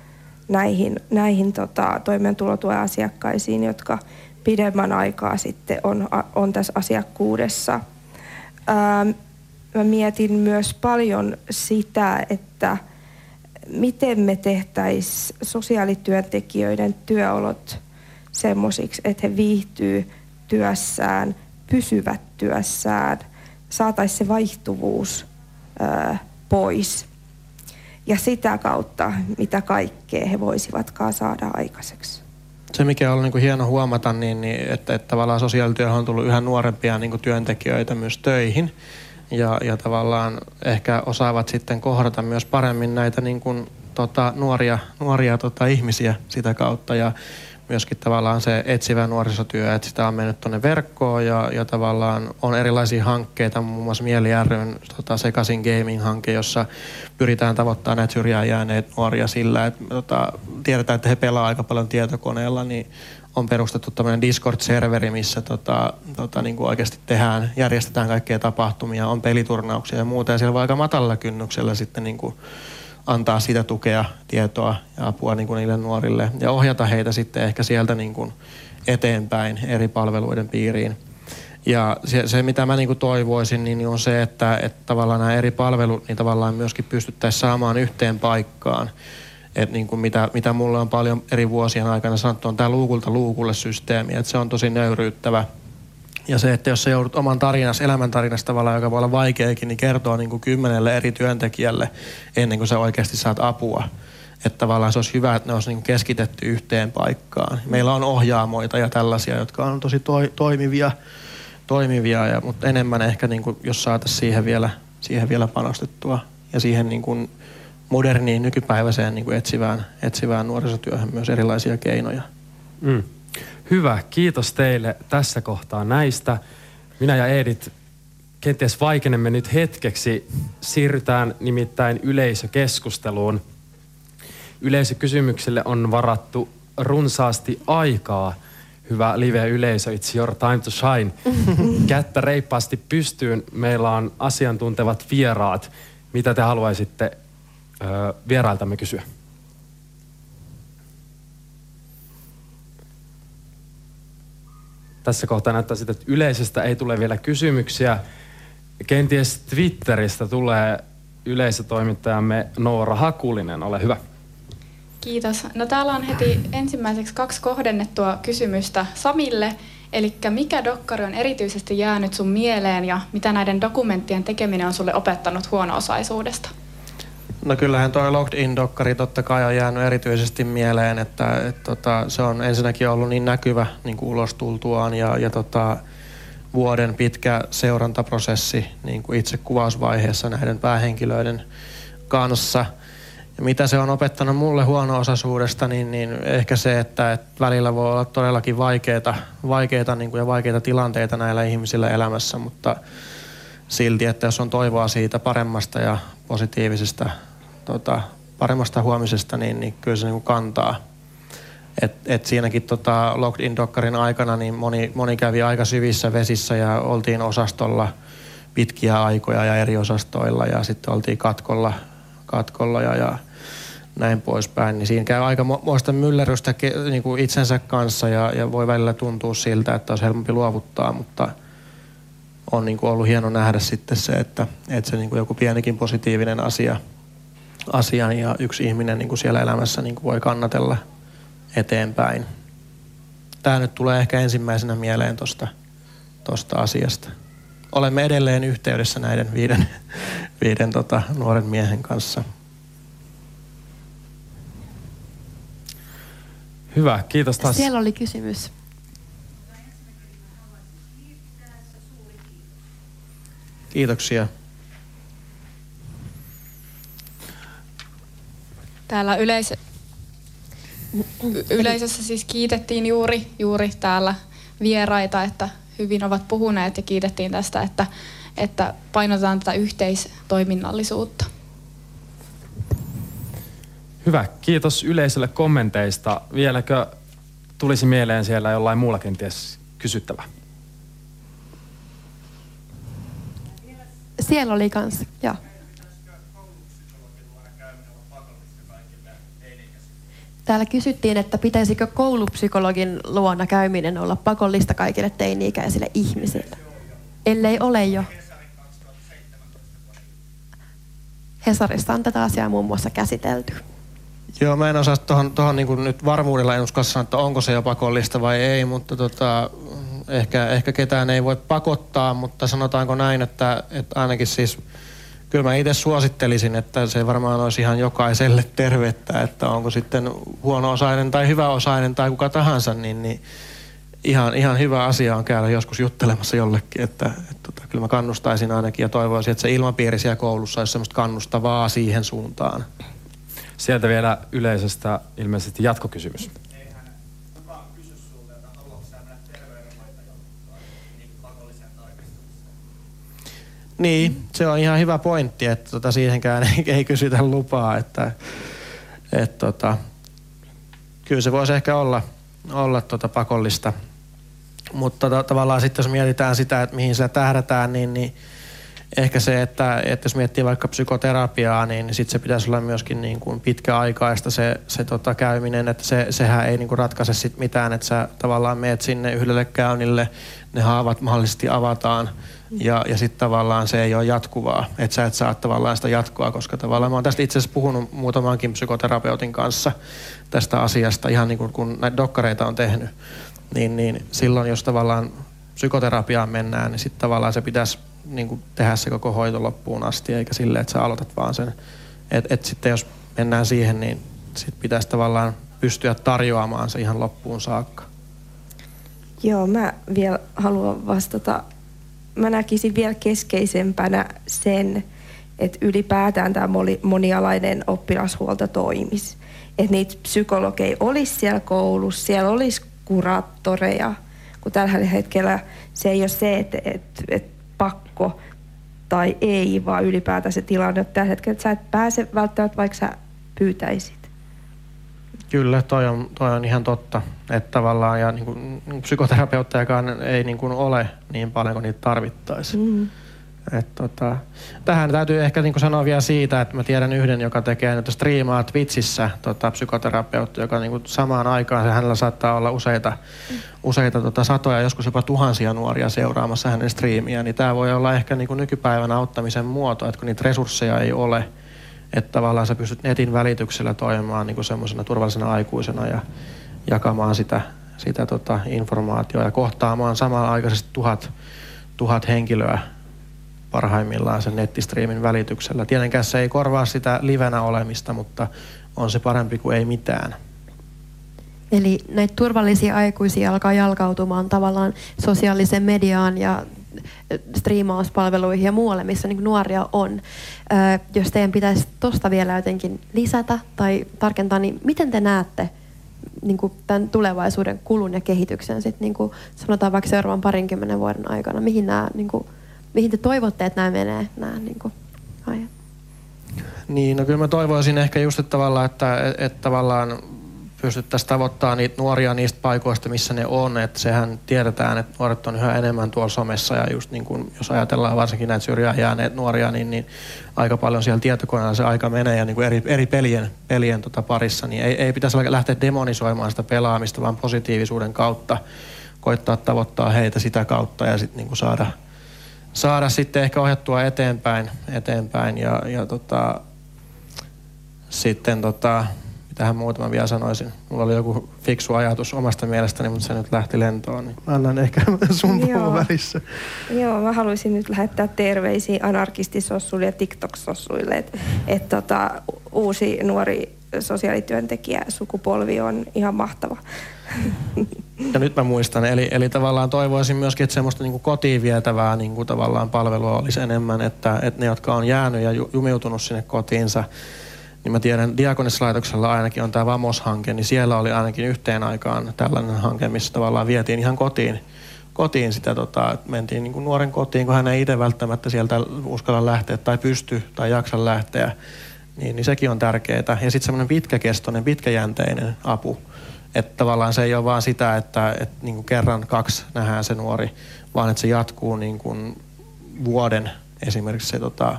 näihin, näihin tota, toimeentulotuen asiakkaisiin, jotka pidemmän aikaa sitten on, on tässä asiakkuudessa. Ähm, mä mietin myös paljon sitä, että miten me tehtäisiin sosiaalityöntekijöiden työolot semmoisiksi, että he viihtyy työssään, pysyvät työssään, saataisiin se vaihtuvuus pois. Ja sitä kautta, mitä kaikkea he voisivatkaan saada aikaiseksi
se, mikä on niin kuin hieno huomata, niin, niin että, että tavallaan sosiaalityöhön on tullut yhä nuorempia niin kuin työntekijöitä myös töihin. Ja, ja tavallaan ehkä osaavat sitten kohdata myös paremmin näitä niin kuin, tota, nuoria, nuoria tota, ihmisiä sitä kautta. Ja myöskin tavallaan se etsivä nuorisotyö, että sitä on mennyt tuonne verkkoon ja, ja tavallaan on erilaisia hankkeita, muun muassa Mieli ryn tota, Sekasin Gaming-hanke, jossa pyritään tavoittamaan näitä syrjään jääneet nuoria sillä, että tota, tiedetään, että he pelaa aika paljon tietokoneella, niin on perustettu tämmöinen Discord-serveri, missä tota, tota, niin kuin oikeasti tehdään, järjestetään kaikkea tapahtumia, on peliturnauksia ja muuta, ja siellä voi aika matalalla kynnyksellä sitten niin kuin antaa sitä tukea, tietoa ja apua niin kuin niille nuorille ja ohjata heitä sitten ehkä sieltä niin kuin eteenpäin eri palveluiden piiriin. Ja se, se mitä mä niin kuin toivoisin, niin on se, että, että tavallaan nämä eri palvelut niin tavallaan myöskin pystyttäisiin saamaan yhteen paikkaan. Et niin kuin mitä, mitä mulle on paljon eri vuosien aikana sanottu, on tämä luukulta luukulle systeemi, että se on tosi nöyryyttävä ja se, että jos sä joudut oman tarinas, elämäntarinasta tavallaan, joka voi olla vaikeakin, niin kertoo niin kuin kymmenelle eri työntekijälle ennen kuin sä oikeasti saat apua. Että tavallaan se olisi hyvä, että ne olisi niin keskitetty yhteen paikkaan. Meillä on ohjaamoita ja tällaisia, jotka on tosi toi, toimivia, toimivia ja, mutta enemmän ehkä niin kuin, jos saataisiin siihen vielä, siihen vielä panostettua ja siihen niin kuin moderniin nykypäiväiseen niin kuin etsivään, etsivään nuorisotyöhön myös erilaisia keinoja.
Mm. Hyvä, kiitos teille tässä kohtaa näistä. Minä ja Edit kenties vaikenemme nyt hetkeksi. Siirrytään nimittäin yleisökeskusteluun. Yleisökysymykselle on varattu runsaasti aikaa. Hyvä live-yleisö, it's your time to shine. Kättä reippaasti pystyyn. Meillä on asiantuntevat vieraat. Mitä te haluaisitte vierailtamme kysyä? tässä kohtaa näyttää siltä, että yleisöstä ei tule vielä kysymyksiä. Kenties Twitteristä tulee yleisötoimittajamme Noora Hakulinen. Ole hyvä.
Kiitos. No täällä on heti ensimmäiseksi kaksi kohdennettua kysymystä Samille. Eli mikä dokkari on erityisesti jäänyt sun mieleen ja mitä näiden dokumenttien tekeminen on sulle opettanut huono-osaisuudesta?
No kyllähän tuo Locked In-dokkari totta kai on jäänyt erityisesti mieleen, että et, tota, se on ensinnäkin ollut niin näkyvä niin kuin ulos tultuaan ja, ja tota, vuoden pitkä seurantaprosessi niin kuin itse kuvausvaiheessa näiden päähenkilöiden kanssa. Ja mitä se on opettanut mulle huono-osaisuudesta, niin, niin ehkä se, että, että välillä voi olla todellakin vaikeita, vaikeita niin kuin ja vaikeita tilanteita näillä ihmisillä elämässä, mutta silti, että jos on toivoa siitä paremmasta ja positiivisesta, tota, paremmasta huomisesta, niin, niin kyllä se niin kantaa. Et, et siinäkin tota Locked in Dockerin aikana niin moni, moni kävi aika syvissä vesissä ja oltiin osastolla pitkiä aikoja ja eri osastoilla ja sitten oltiin katkolla, katkolla ja, ja näin poispäin. Niin siinä käy aika muista myllerrystä niin kuin itsensä kanssa ja, ja voi välillä tuntua siltä, että olisi helpompi luovuttaa, mutta on niin kuin ollut hieno nähdä sitten se, että, että se niin kuin joku pienikin positiivinen asia, asia ja yksi ihminen niin kuin siellä elämässä niin kuin voi kannatella – eteenpäin. Tämä nyt tulee ehkä ensimmäisenä mieleen tuosta tosta asiasta. Olemme edelleen yhteydessä näiden viiden, viiden tota, nuoren miehen kanssa.
Hyvä, kiitos taas.
Siellä oli kysymys.
Kiitoksia.
Täällä yleisö, yleisössä siis kiitettiin juuri, juuri täällä vieraita, että hyvin ovat puhuneet ja kiitettiin tästä, että, että painotetaan tätä yhteistoiminnallisuutta.
Hyvä, kiitos yleisölle kommenteista. Vieläkö tulisi mieleen siellä jollain muulla kenties kysyttävä?
Siellä oli kans, joo. Täällä kysyttiin, että pitäisikö koulupsykologin luona käyminen olla pakollista kaikille teini-ikäisille ihmisille. Ellei ole jo. Hesarissa on tätä asiaa muun muassa käsitelty.
Joo, mä en osaa tuohon, tuohon niin nyt varmuudella en uskalla sanoa, että onko se jo pakollista vai ei, mutta tota, ehkä, ehkä ketään ei voi pakottaa, mutta sanotaanko näin, että, että ainakin siis kyllä mä itse suosittelisin, että se varmaan olisi ihan jokaiselle tervettä, että onko sitten huono-osainen tai hyvä-osainen tai kuka tahansa, niin, niin ihan, ihan hyvä asia on käydä joskus juttelemassa jollekin, että, että, että kyllä mä kannustaisin ainakin ja toivoisin, että se ilmapiiri siellä koulussa olisi semmoista kannustavaa siihen suuntaan.
Sieltä vielä yleisöstä ilmeisesti jatkokysymys.
Niin, se on ihan hyvä pointti, että tota, siihenkään ei, ei kysytä lupaa. Että, et, tota, kyllä se voisi ehkä olla, olla tota, pakollista. Mutta tota, tavallaan sitten jos mietitään sitä, että mihin sitä tähdätään, niin, niin ehkä se, että, että jos miettii vaikka psykoterapiaa, niin sitten se pitäisi olla myöskin niin kuin pitkäaikaista se, se tota käyminen, että se, sehän ei niin kuin ratkaise sit mitään, että sä tavallaan meet sinne yhdelle käynnille, ne haavat mahdollisesti avataan – ja, ja sitten tavallaan se ei ole jatkuvaa, että sä et saa tavallaan sitä jatkoa, koska tavallaan mä oon tästä itse asiassa puhunut muutamankin psykoterapeutin kanssa tästä asiasta, ihan niin kuin kun näitä dokkareita on tehnyt, niin, niin silloin jos tavallaan psykoterapiaan mennään, niin sitten tavallaan se pitäisi niin kuin tehdä se koko hoito loppuun asti, eikä silleen, että sä aloitat vaan sen. Että et sitten jos mennään siihen, niin sitten pitäisi tavallaan pystyä tarjoamaan se ihan loppuun saakka.
Joo, mä vielä haluan vastata mä näkisin vielä keskeisempänä sen, että ylipäätään tämä monialainen oppilashuolto toimisi. Että niitä psykologeja olisi siellä koulussa, siellä olisi kuraattoreja, kun tällä hetkellä se ei ole se, että, että, että pakko tai ei, vaan ylipäätään se tilanne, että tällä hetkellä että sä et pääse välttämättä, vaikka sä pyytäisit.
Kyllä, toi on, toi on ihan totta. Että tavallaan, ja niin kuin, psykoterapeuttejakaan ei niin kuin ole niin paljon kuin niitä tarvittaisiin. Mm. Et tota, tähän täytyy ehkä niin sanoa vielä siitä, että mä tiedän yhden, joka tekee nyt striimaa Twitchissä tota, psykoterapeutti, joka niin samaan aikaan hänellä saattaa olla useita, mm. useita tota, satoja, joskus jopa tuhansia nuoria seuraamassa hänen striimiä, niin tämä voi olla ehkä niin nykypäivän auttamisen muoto, että kun niitä resursseja ei ole, että tavallaan sä pystyt netin välityksellä toimimaan niin semmoisena turvallisena aikuisena ja jakamaan sitä sitä tota informaatiota ja kohtaamaan samanaikaisesti tuhat, tuhat henkilöä parhaimmillaan sen nettistriimin välityksellä. Tietenkään se ei korvaa sitä livenä olemista, mutta on se parempi kuin ei mitään.
Eli näitä turvallisia aikuisia alkaa jalkautumaan tavallaan sosiaalisen mediaan ja striimauspalveluihin ja muualle, missä niin nuoria on. Öö, jos teidän pitäisi tuosta vielä jotenkin lisätä tai tarkentaa, niin miten te näette niin kuin tämän tulevaisuuden kulun ja kehityksen sit, niin kuin sanotaan vaikka seuraavan parinkymmenen vuoden aikana? Mihin, nämä, niin kuin, mihin te toivotte, että nämä menee, nämä niin kuin?
Niin, no kyllä mä toivoisin ehkä just, että tavallaan, että, että tavallaan pystyttäisiin tavoittamaan niitä nuoria niistä paikoista, missä ne on. Että sehän tiedetään, että nuoret on yhä enemmän tuolla somessa ja just niin kuin, jos ajatellaan varsinkin näitä syrjään jääneet nuoria, niin, niin aika paljon siellä tietokoneella se aika menee ja niin kuin eri, eri pelien, pelien tota parissa, niin ei, ei pitäisi lähteä demonisoimaan sitä pelaamista, vaan positiivisuuden kautta koittaa tavoittaa heitä sitä kautta ja sitten niin saada, saada sitten ehkä ohjattua eteenpäin, eteenpäin ja, ja tota, sitten tota, tähän muutama vielä sanoisin. Mulla oli joku fiksu ajatus omasta mielestäni, mutta se nyt lähti lentoon. Niin mä annan ehkä sun puhua välissä.
Joo, mä haluaisin nyt lähettää terveisiä anarkistisossuille ja TikTok-sossuille, että et tota, uusi nuori sosiaalityöntekijä sukupolvi on ihan mahtava.
Ja nyt mä muistan, eli, eli tavallaan toivoisin myöskin, että semmoista niin kotiin vietävää niin kuin tavallaan palvelua olisi enemmän, että, että ne, jotka on jäänyt ja jumiutunut sinne kotiinsa, niin mä tiedän, Diakonissa-laitoksella ainakin on tämä Vamos-hanke, niin siellä oli ainakin yhteen aikaan tällainen hanke, missä tavallaan vietiin ihan kotiin, kotiin sitä, tota, mentiin niin kuin nuoren kotiin, kun hän ei itse välttämättä sieltä uskalla lähteä tai pysty tai jaksa lähteä, niin, niin sekin on tärkeää. Ja sitten semmoinen pitkäkestoinen, pitkäjänteinen apu, että tavallaan se ei ole vaan sitä, että, että niin kuin kerran kaksi nähdään se nuori, vaan että se jatkuu niin kuin vuoden esimerkiksi se, tota,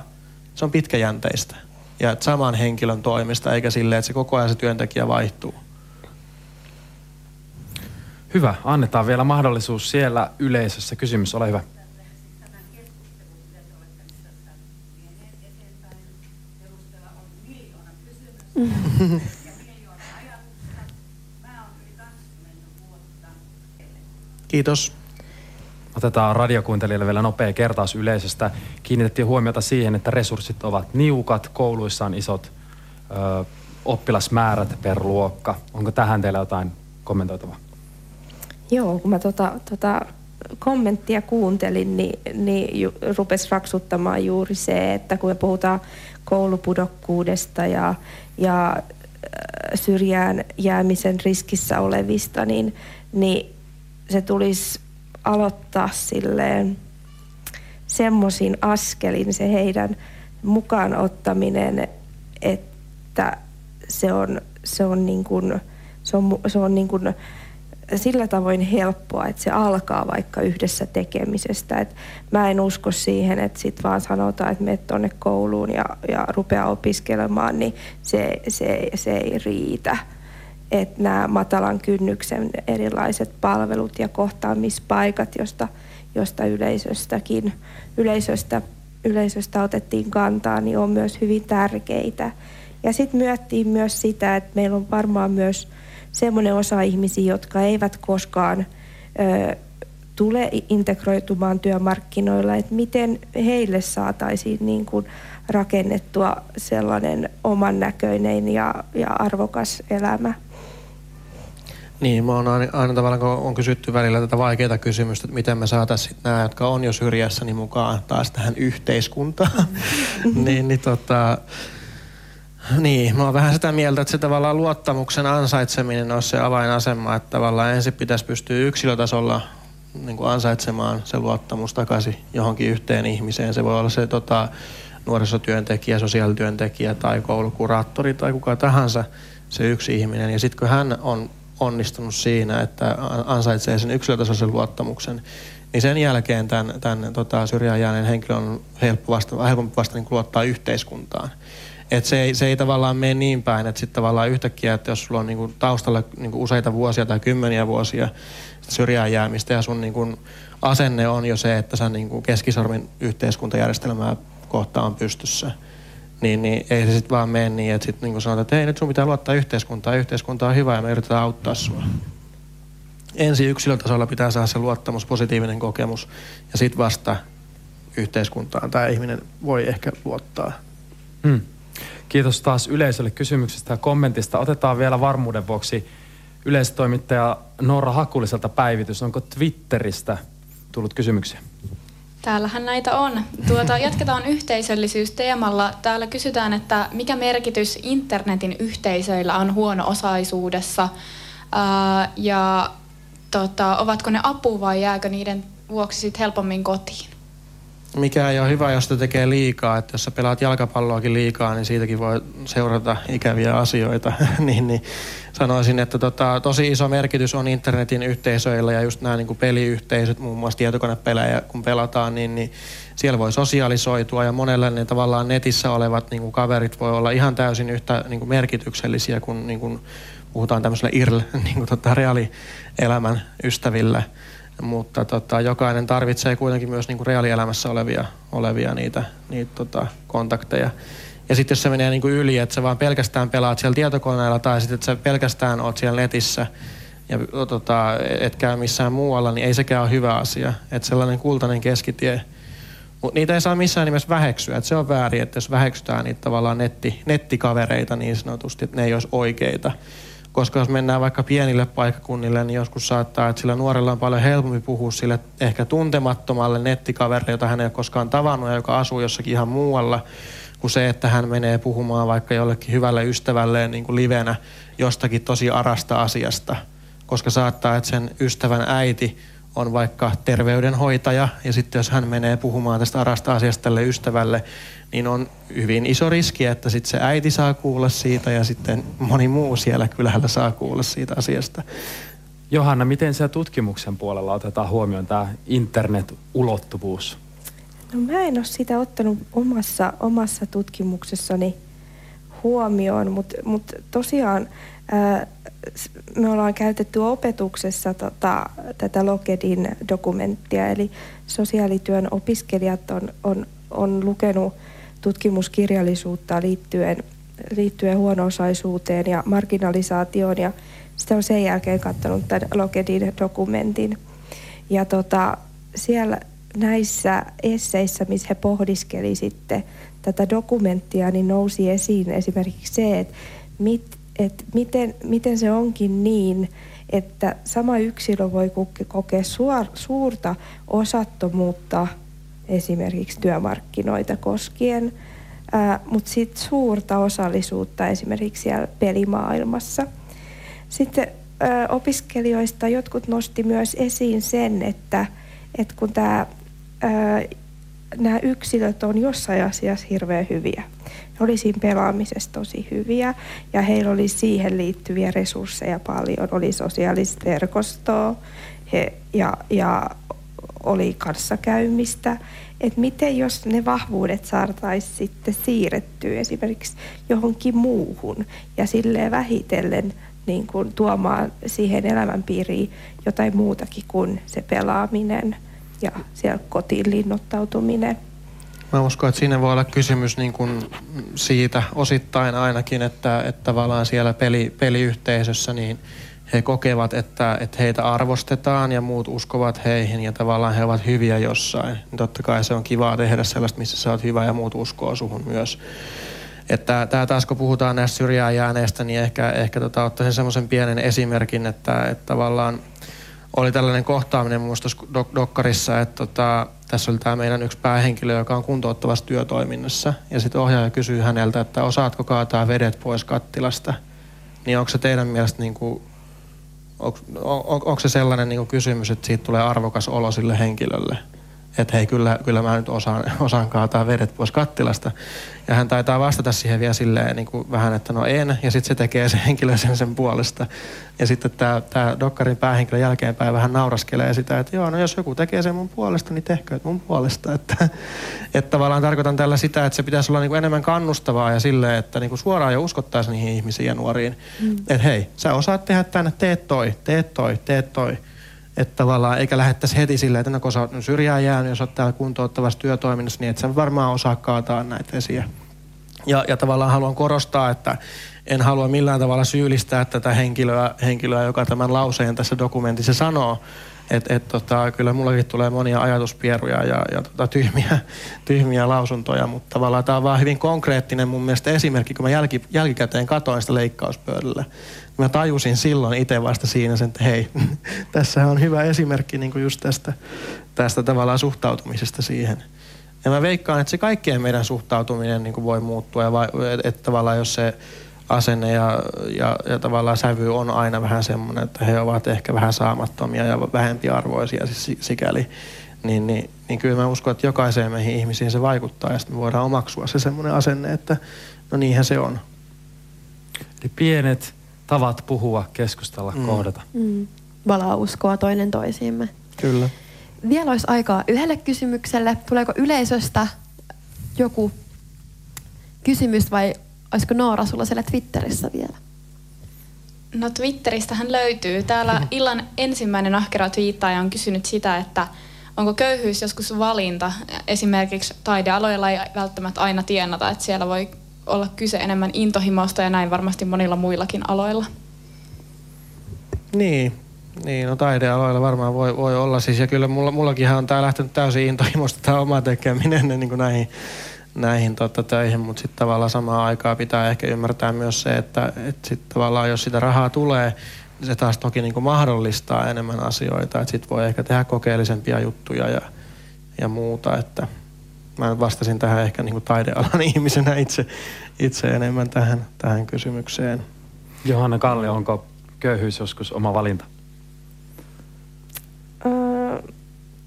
se on pitkäjänteistä ja saman henkilön toimesta, eikä sille, että se koko ajan se työntekijä vaihtuu.
Hyvä. Annetaan vielä mahdollisuus siellä yleisössä. Kysymys, ole hyvä.
Kiitos.
Otetaan radiokuuntelijoille vielä nopea kertaus yleisöstä. Kiinnitettiin huomiota siihen, että resurssit ovat niukat, kouluissa on isot ö, oppilasmäärät per luokka. Onko tähän teillä jotain kommentoitavaa?
Joo, kun mä tota, tota kommenttia kuuntelin, niin, niin ju, rupesi raksuttamaan juuri se, että kun me puhutaan koulupudokkuudesta ja, ja syrjään jäämisen riskissä olevista, niin, niin se tulisi aloittaa silleen semmoisin askelin se heidän mukaan ottaminen, että se on, se on, niin kuin, se on, se on niin kuin sillä tavoin helppoa, että se alkaa vaikka yhdessä tekemisestä. Et mä en usko siihen, että sit vaan sanotaan, että menet tuonne kouluun ja, ja rupeaa opiskelemaan, niin se, se, se ei riitä että nämä matalan kynnyksen erilaiset palvelut ja kohtaamispaikat, josta, josta yleisöstäkin, yleisöstä, yleisöstä otettiin kantaa, niin on myös hyvin tärkeitä. Ja sitten myöttiin myös sitä, että meillä on varmaan myös semmoinen osa ihmisiä, jotka eivät koskaan ö, tule integroitumaan työmarkkinoilla, että miten heille saataisiin niin kuin rakennettua sellainen oman näköinen ja, ja arvokas elämä.
Niin, mä oon aina, aina tavallaan, kun on kysytty välillä tätä vaikeaa kysymystä, että miten me saataisiin nämä, jotka on jo syrjässä, niin mukaan taas tähän yhteiskuntaan. Mm-hmm. niin, niin, tota, niin, mä oon vähän sitä mieltä, että se tavallaan luottamuksen ansaitseminen on se avainasema, että tavallaan ensin pitäisi pystyä yksilötasolla niin kuin ansaitsemaan se luottamus takaisin johonkin yhteen ihmiseen. Se voi olla se tota, nuorisotyöntekijä, sosiaalityöntekijä tai koulukuraattori tai kuka tahansa se yksi ihminen. Ja sitten kun hän on onnistunut siinä, että ansaitsee sen yksilötasoisen luottamuksen, niin sen jälkeen tämän, tämän tota, syrjään jääneen henkilön on helppo vasta, helpompi vasta niin luottaa yhteiskuntaan. Et se, ei, se ei tavallaan mene niin päin, että sitten tavallaan yhtäkkiä, että jos sulla on niinku taustalla niinku useita vuosia tai kymmeniä vuosia syrjään jäämistä ja sun niinku asenne on jo se, että sä niinku keskisormin yhteiskuntajärjestelmää kohtaan pystyssä – niin, niin ei se sitten vaan mene niin, että sitten niin sanotaan, että hei nyt sun pitää luottaa yhteiskuntaan, yhteiskunta on hyvä ja me yritetään auttaa sua. ensi yksilötasolla pitää saada se luottamus, positiivinen kokemus ja sitten vasta yhteiskuntaan tämä ihminen voi ehkä luottaa.
Hmm. Kiitos taas yleisölle kysymyksestä ja kommentista. Otetaan vielä varmuuden vuoksi yleistoimittaja Noora Hakuliselta päivitys. Onko Twitteristä tullut kysymyksiä?
Täällähän näitä on. Tuota, jatketaan yhteisöllisyysteemalla. Täällä kysytään, että mikä merkitys internetin yhteisöillä on huono-osaisuudessa ja tota, ovatko ne apu vai jääkö niiden vuoksi sit helpommin kotiin?
Mikä ei ole hyvä, jos sitä tekee liikaa. Että jos sä pelaat jalkapalloakin liikaa, niin siitäkin voi seurata ikäviä asioita. niin, niin sanoisin, että tota, tosi iso merkitys on internetin yhteisöillä ja just nämä niin peliyhteisöt, muun muassa tietokonepelejä, kun pelataan, niin, niin siellä voi sosialisoitua ja monelle ne tavallaan netissä olevat niin kuin kaverit voi olla ihan täysin yhtä niin kuin merkityksellisiä kuin, niin kuin puhutaan tämmöisellä IRL, niin kuin tota, reaalielämän ystävillä – mutta tota, jokainen tarvitsee kuitenkin myös niin kuin reaalielämässä olevia, olevia niitä, niitä tota, kontakteja. Ja sitten jos se menee niin kuin yli, että sä vaan pelkästään pelaat siellä tietokoneella tai sitten että sä pelkästään oot siellä netissä ja tota, et käy missään muualla, niin ei sekään ole hyvä asia. Että sellainen kultainen keskitie. Mutta niitä ei saa missään nimessä väheksyä. Et se on väärin, että jos väheksytään niitä tavallaan netti, nettikavereita niin sanotusti, että ne ei olisi oikeita koska jos mennään vaikka pienille paikkakunnille, niin joskus saattaa, että sillä nuorella on paljon helpompi puhua sille ehkä tuntemattomalle nettikaverille, jota hän ei ole koskaan tavannut ja joka asuu jossakin ihan muualla, kuin se, että hän menee puhumaan vaikka jollekin hyvälle ystävälleen niin kuin livenä jostakin tosi arasta asiasta. Koska saattaa, että sen ystävän äiti on vaikka terveydenhoitaja ja sitten jos hän menee puhumaan tästä arasta asiasta tälle ystävälle, niin on hyvin iso riski, että sitten se äiti saa kuulla siitä ja sitten moni muu siellä kylällä saa kuulla siitä asiasta.
Johanna, miten se tutkimuksen puolella otetaan huomioon tämä internet-ulottuvuus?
No mä en ole sitä ottanut omassa, omassa tutkimuksessani huomioon, mutta mut tosiaan ää, me ollaan käytetty opetuksessa tota, tätä Lokedin dokumenttia, eli sosiaalityön opiskelijat on, on, on lukenut tutkimuskirjallisuutta liittyen, liittyen huono-osaisuuteen ja marginalisaatioon ja sitten on sen jälkeen katsonut tämän Lokedin dokumentin. Ja tota, siellä näissä esseissä, missä he pohdiskeli sitten tätä dokumenttia, niin nousi esiin esimerkiksi se, että mit, et miten, miten se onkin niin, että sama yksilö voi kokea suor, suurta osattomuutta esimerkiksi työmarkkinoita koskien, mutta sitten suurta osallisuutta esimerkiksi siellä pelimaailmassa. Sitten opiskelijoista jotkut nosti myös esiin sen, että, että kun tämä nämä yksilöt on jossain asiassa hirveän hyviä. He oli siinä pelaamisessa tosi hyviä ja heillä oli siihen liittyviä resursseja paljon. Oli sosiaalista verkostoa he, ja, ja oli kanssakäymistä. Että miten jos ne vahvuudet saataisiin sitten siirrettyä esimerkiksi johonkin muuhun ja silleen vähitellen niin kuin tuomaan siihen elämänpiiriin jotain muutakin kuin se pelaaminen ja siellä kotiin linnoittautuminen.
Mä uskon, että siinä voi olla kysymys niin kuin siitä osittain ainakin, että, että tavallaan siellä peli, peliyhteisössä niin – he kokevat, että, että heitä arvostetaan ja muut uskovat heihin ja tavallaan he ovat hyviä jossain. Totta kai se on kivaa tehdä sellaista, missä sä oot hyvä ja muut uskoo suhun myös. Että tämä taas kun puhutaan näistä syrjään jääneistä, niin ehkä, ehkä tota, ottaisin semmoisen pienen esimerkin, että, että tavallaan oli tällainen kohtaaminen muun dok- dokkarissa, että tota, tässä oli tämä meidän yksi päähenkilö, joka on kuntouttavassa työtoiminnassa. Ja sitten ohjaaja kysyy häneltä, että osaatko kaataa vedet pois kattilasta. Niin onko se teidän mielestä niin kuin onko se sellainen niin kysymys, että siitä tulee arvokas olo sille henkilölle? Että hei, kyllä, kyllä mä nyt osaan, osaan kaataa vedet pois kattilasta. Ja hän taitaa vastata siihen vielä silleen niin kuin vähän, että no en. Ja sitten se tekee se henkilö sen sen puolesta. Ja sitten tämä, tämä Dokkarin päähenkilö jälkeenpäin vähän nauraskelee sitä, että joo, no jos joku tekee sen mun puolesta, niin tehkööt mun puolesta. Että, että tavallaan tarkoitan tällä sitä, että se pitäisi olla niin kuin enemmän kannustavaa ja silleen, että niin kuin suoraan jo uskottaisiin niihin ihmisiin ja nuoriin. Mm. Että hei, sä osaat tehdä tänne, teet toi, teet toi, teet toi. Että tavallaan eikä lähettäisi heti silleen, että no kun sä oot syrjään jäänyt, jos oot täällä kuntouttavassa työtoiminnassa, niin et sä varmaan osaa kaataa näitä esiä. Ja, ja tavallaan haluan korostaa, että en halua millään tavalla syyllistää tätä henkilöä, henkilöä joka tämän lauseen tässä dokumentissa sanoo. Et, et, tota, kyllä mullakin tulee monia ajatuspieruja ja, ja tota, tyhmiä, tyhmiä lausuntoja, mutta tavallaan tämä on vaan hyvin konkreettinen mun mielestä esimerkki, kun mä jälki, jälkikäteen katoin sitä leikkauspöydällä. Mä tajusin silloin itse vasta siinä sen, että hei, tässä on hyvä esimerkki niin kuin just tästä, tästä tavallaan suhtautumisesta siihen. Ja mä veikkaan, että se kaikkien meidän suhtautuminen niin kuin voi muuttua, ja va, että, että tavallaan jos se asenne ja, ja, ja tavallaan sävy on aina vähän semmoinen, että he ovat ehkä vähän saamattomia ja vähempiarvoisia siis sikäli, niin, niin, niin kyllä mä uskon, että jokaiseen meihin ihmisiin se vaikuttaa ja sitten me voidaan omaksua se semmoinen asenne, että no niinhän se on.
Eli pienet tavat puhua, keskustella, mm. kohdata.
Mm. Valaa uskoa toinen toisiimme.
Kyllä.
Vielä olisi aikaa yhdelle kysymykselle. Tuleeko yleisöstä joku kysymys vai olisiko Noora sulla siellä Twitterissä vielä?
No Twitteristähän löytyy. Täällä illan ensimmäinen ahkera twiittaaja on kysynyt sitä, että onko köyhyys joskus valinta. Esimerkiksi taidealoilla ei välttämättä aina tienata, että siellä voi olla kyse enemmän intohimosta ja näin varmasti monilla muillakin aloilla.
Niin, niin, no taidealoilla varmaan voi, voi olla siis, ja kyllä mulla, mullakin on tää lähtenyt täysin intohimosta tämä oma tekeminen niin kuin näihin näihin tota, töihin, mutta sitten tavallaan samaan aikaan pitää ehkä ymmärtää myös se, että et sit tavallaan jos sitä rahaa tulee, niin se taas toki niin kuin mahdollistaa enemmän asioita, että sitten voi ehkä tehdä kokeellisempia juttuja ja, ja muuta, että mä vastasin tähän ehkä niin kuin taidealan ihmisenä itse, itse enemmän tähän, tähän kysymykseen.
Johanna Kallio, onko köyhyys joskus oma valinta?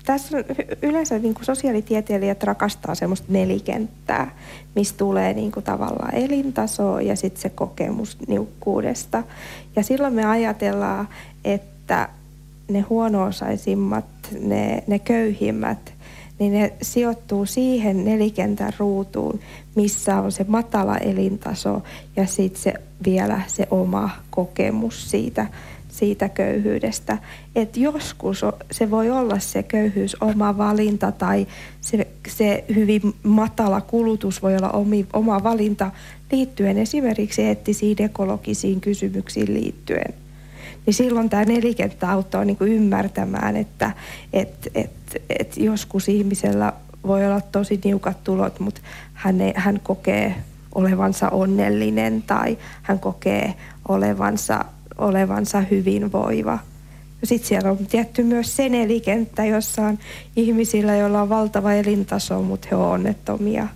tässä on yleensä niin kuin sosiaalitieteilijät rakastaa semmoista nelikenttää, missä tulee niin kuin tavallaan elintaso ja sitten se kokemus niukkuudesta. Ja silloin me ajatellaan, että ne huono-osaisimmat, ne, ne köyhimmät, niin ne sijoittuu siihen nelikentän ruutuun, missä on se matala elintaso ja sitten se vielä se oma kokemus siitä siitä köyhyydestä. Että joskus se voi olla se köyhyys oma valinta tai se, se hyvin matala kulutus voi olla omi, oma valinta liittyen esimerkiksi eettisiin ekologisiin kysymyksiin liittyen. Niin silloin tämä nelikenttä auttaa niin ymmärtämään, että et, et, et joskus ihmisellä voi olla tosi niukat tulot, mutta hän, ei, hän kokee olevansa onnellinen tai hän kokee olevansa olevansa hyvinvoiva. Sitten siellä on tietty myös se nelikenttä, jossa on ihmisillä, joilla on valtava elintaso, mutta he ovat onnettomia.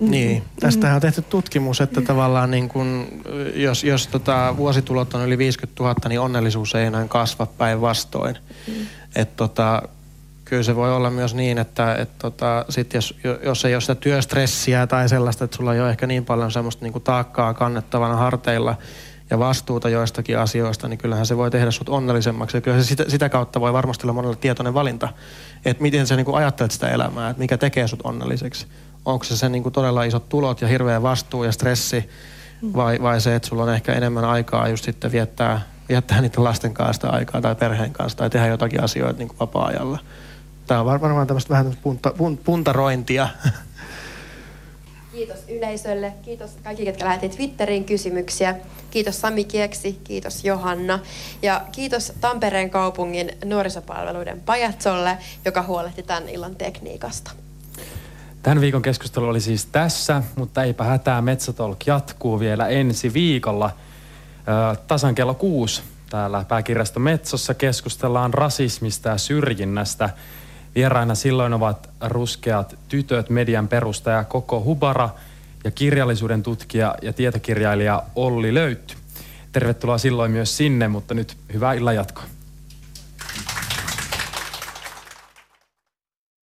Niin, tästähän on tehty tutkimus, että tavallaan niin kun, jos, jos tota, vuositulot on yli 50 000, niin onnellisuus ei enää kasva päinvastoin. Mm. Että tota, kyllä se voi olla myös niin, että et tota, sit jos, jos ei ole sitä työstressiä tai sellaista, että sulla ei ole ehkä niin paljon semmoista niin taakkaa kannettavana harteilla, ja vastuuta joistakin asioista, niin kyllähän se voi tehdä sut onnellisemmaksi. Ja kyllä se sitä, sitä kautta voi varmasti olla monelle tietoinen valinta, että miten sä niin ajattelet sitä elämää, että mikä tekee sut onnelliseksi. Onko se se niin kuin todella isot tulot ja hirveä vastuu ja stressi, vai, vai se, että sulla on ehkä enemmän aikaa just sitten viettää, viettää niiden lasten kanssa aikaa tai perheen kanssa tai tehdä jotakin asioita niin kuin vapaa-ajalla. Tämä on varmaan tämmöistä vähän punta, puntarointia.
Kiitos yleisölle, kiitos kaikki, ketkä lähetit Twitteriin kysymyksiä. Kiitos Sami Kieksi, kiitos Johanna ja kiitos Tampereen kaupungin nuorisopalveluiden pajatsolle, joka huolehti tämän illan tekniikasta.
Tämän viikon keskustelu oli siis tässä, mutta eipä hätää, Metsätolk jatkuu vielä ensi viikolla. tasan kello kuusi täällä pääkirjasto Metsossa keskustellaan rasismista ja syrjinnästä. Vieraina silloin ovat ruskeat tytöt, median perustaja Koko Hubara ja kirjallisuuden tutkija ja tietokirjailija Olli Löytty. Tervetuloa silloin myös sinne, mutta nyt hyvää illan jatkoa.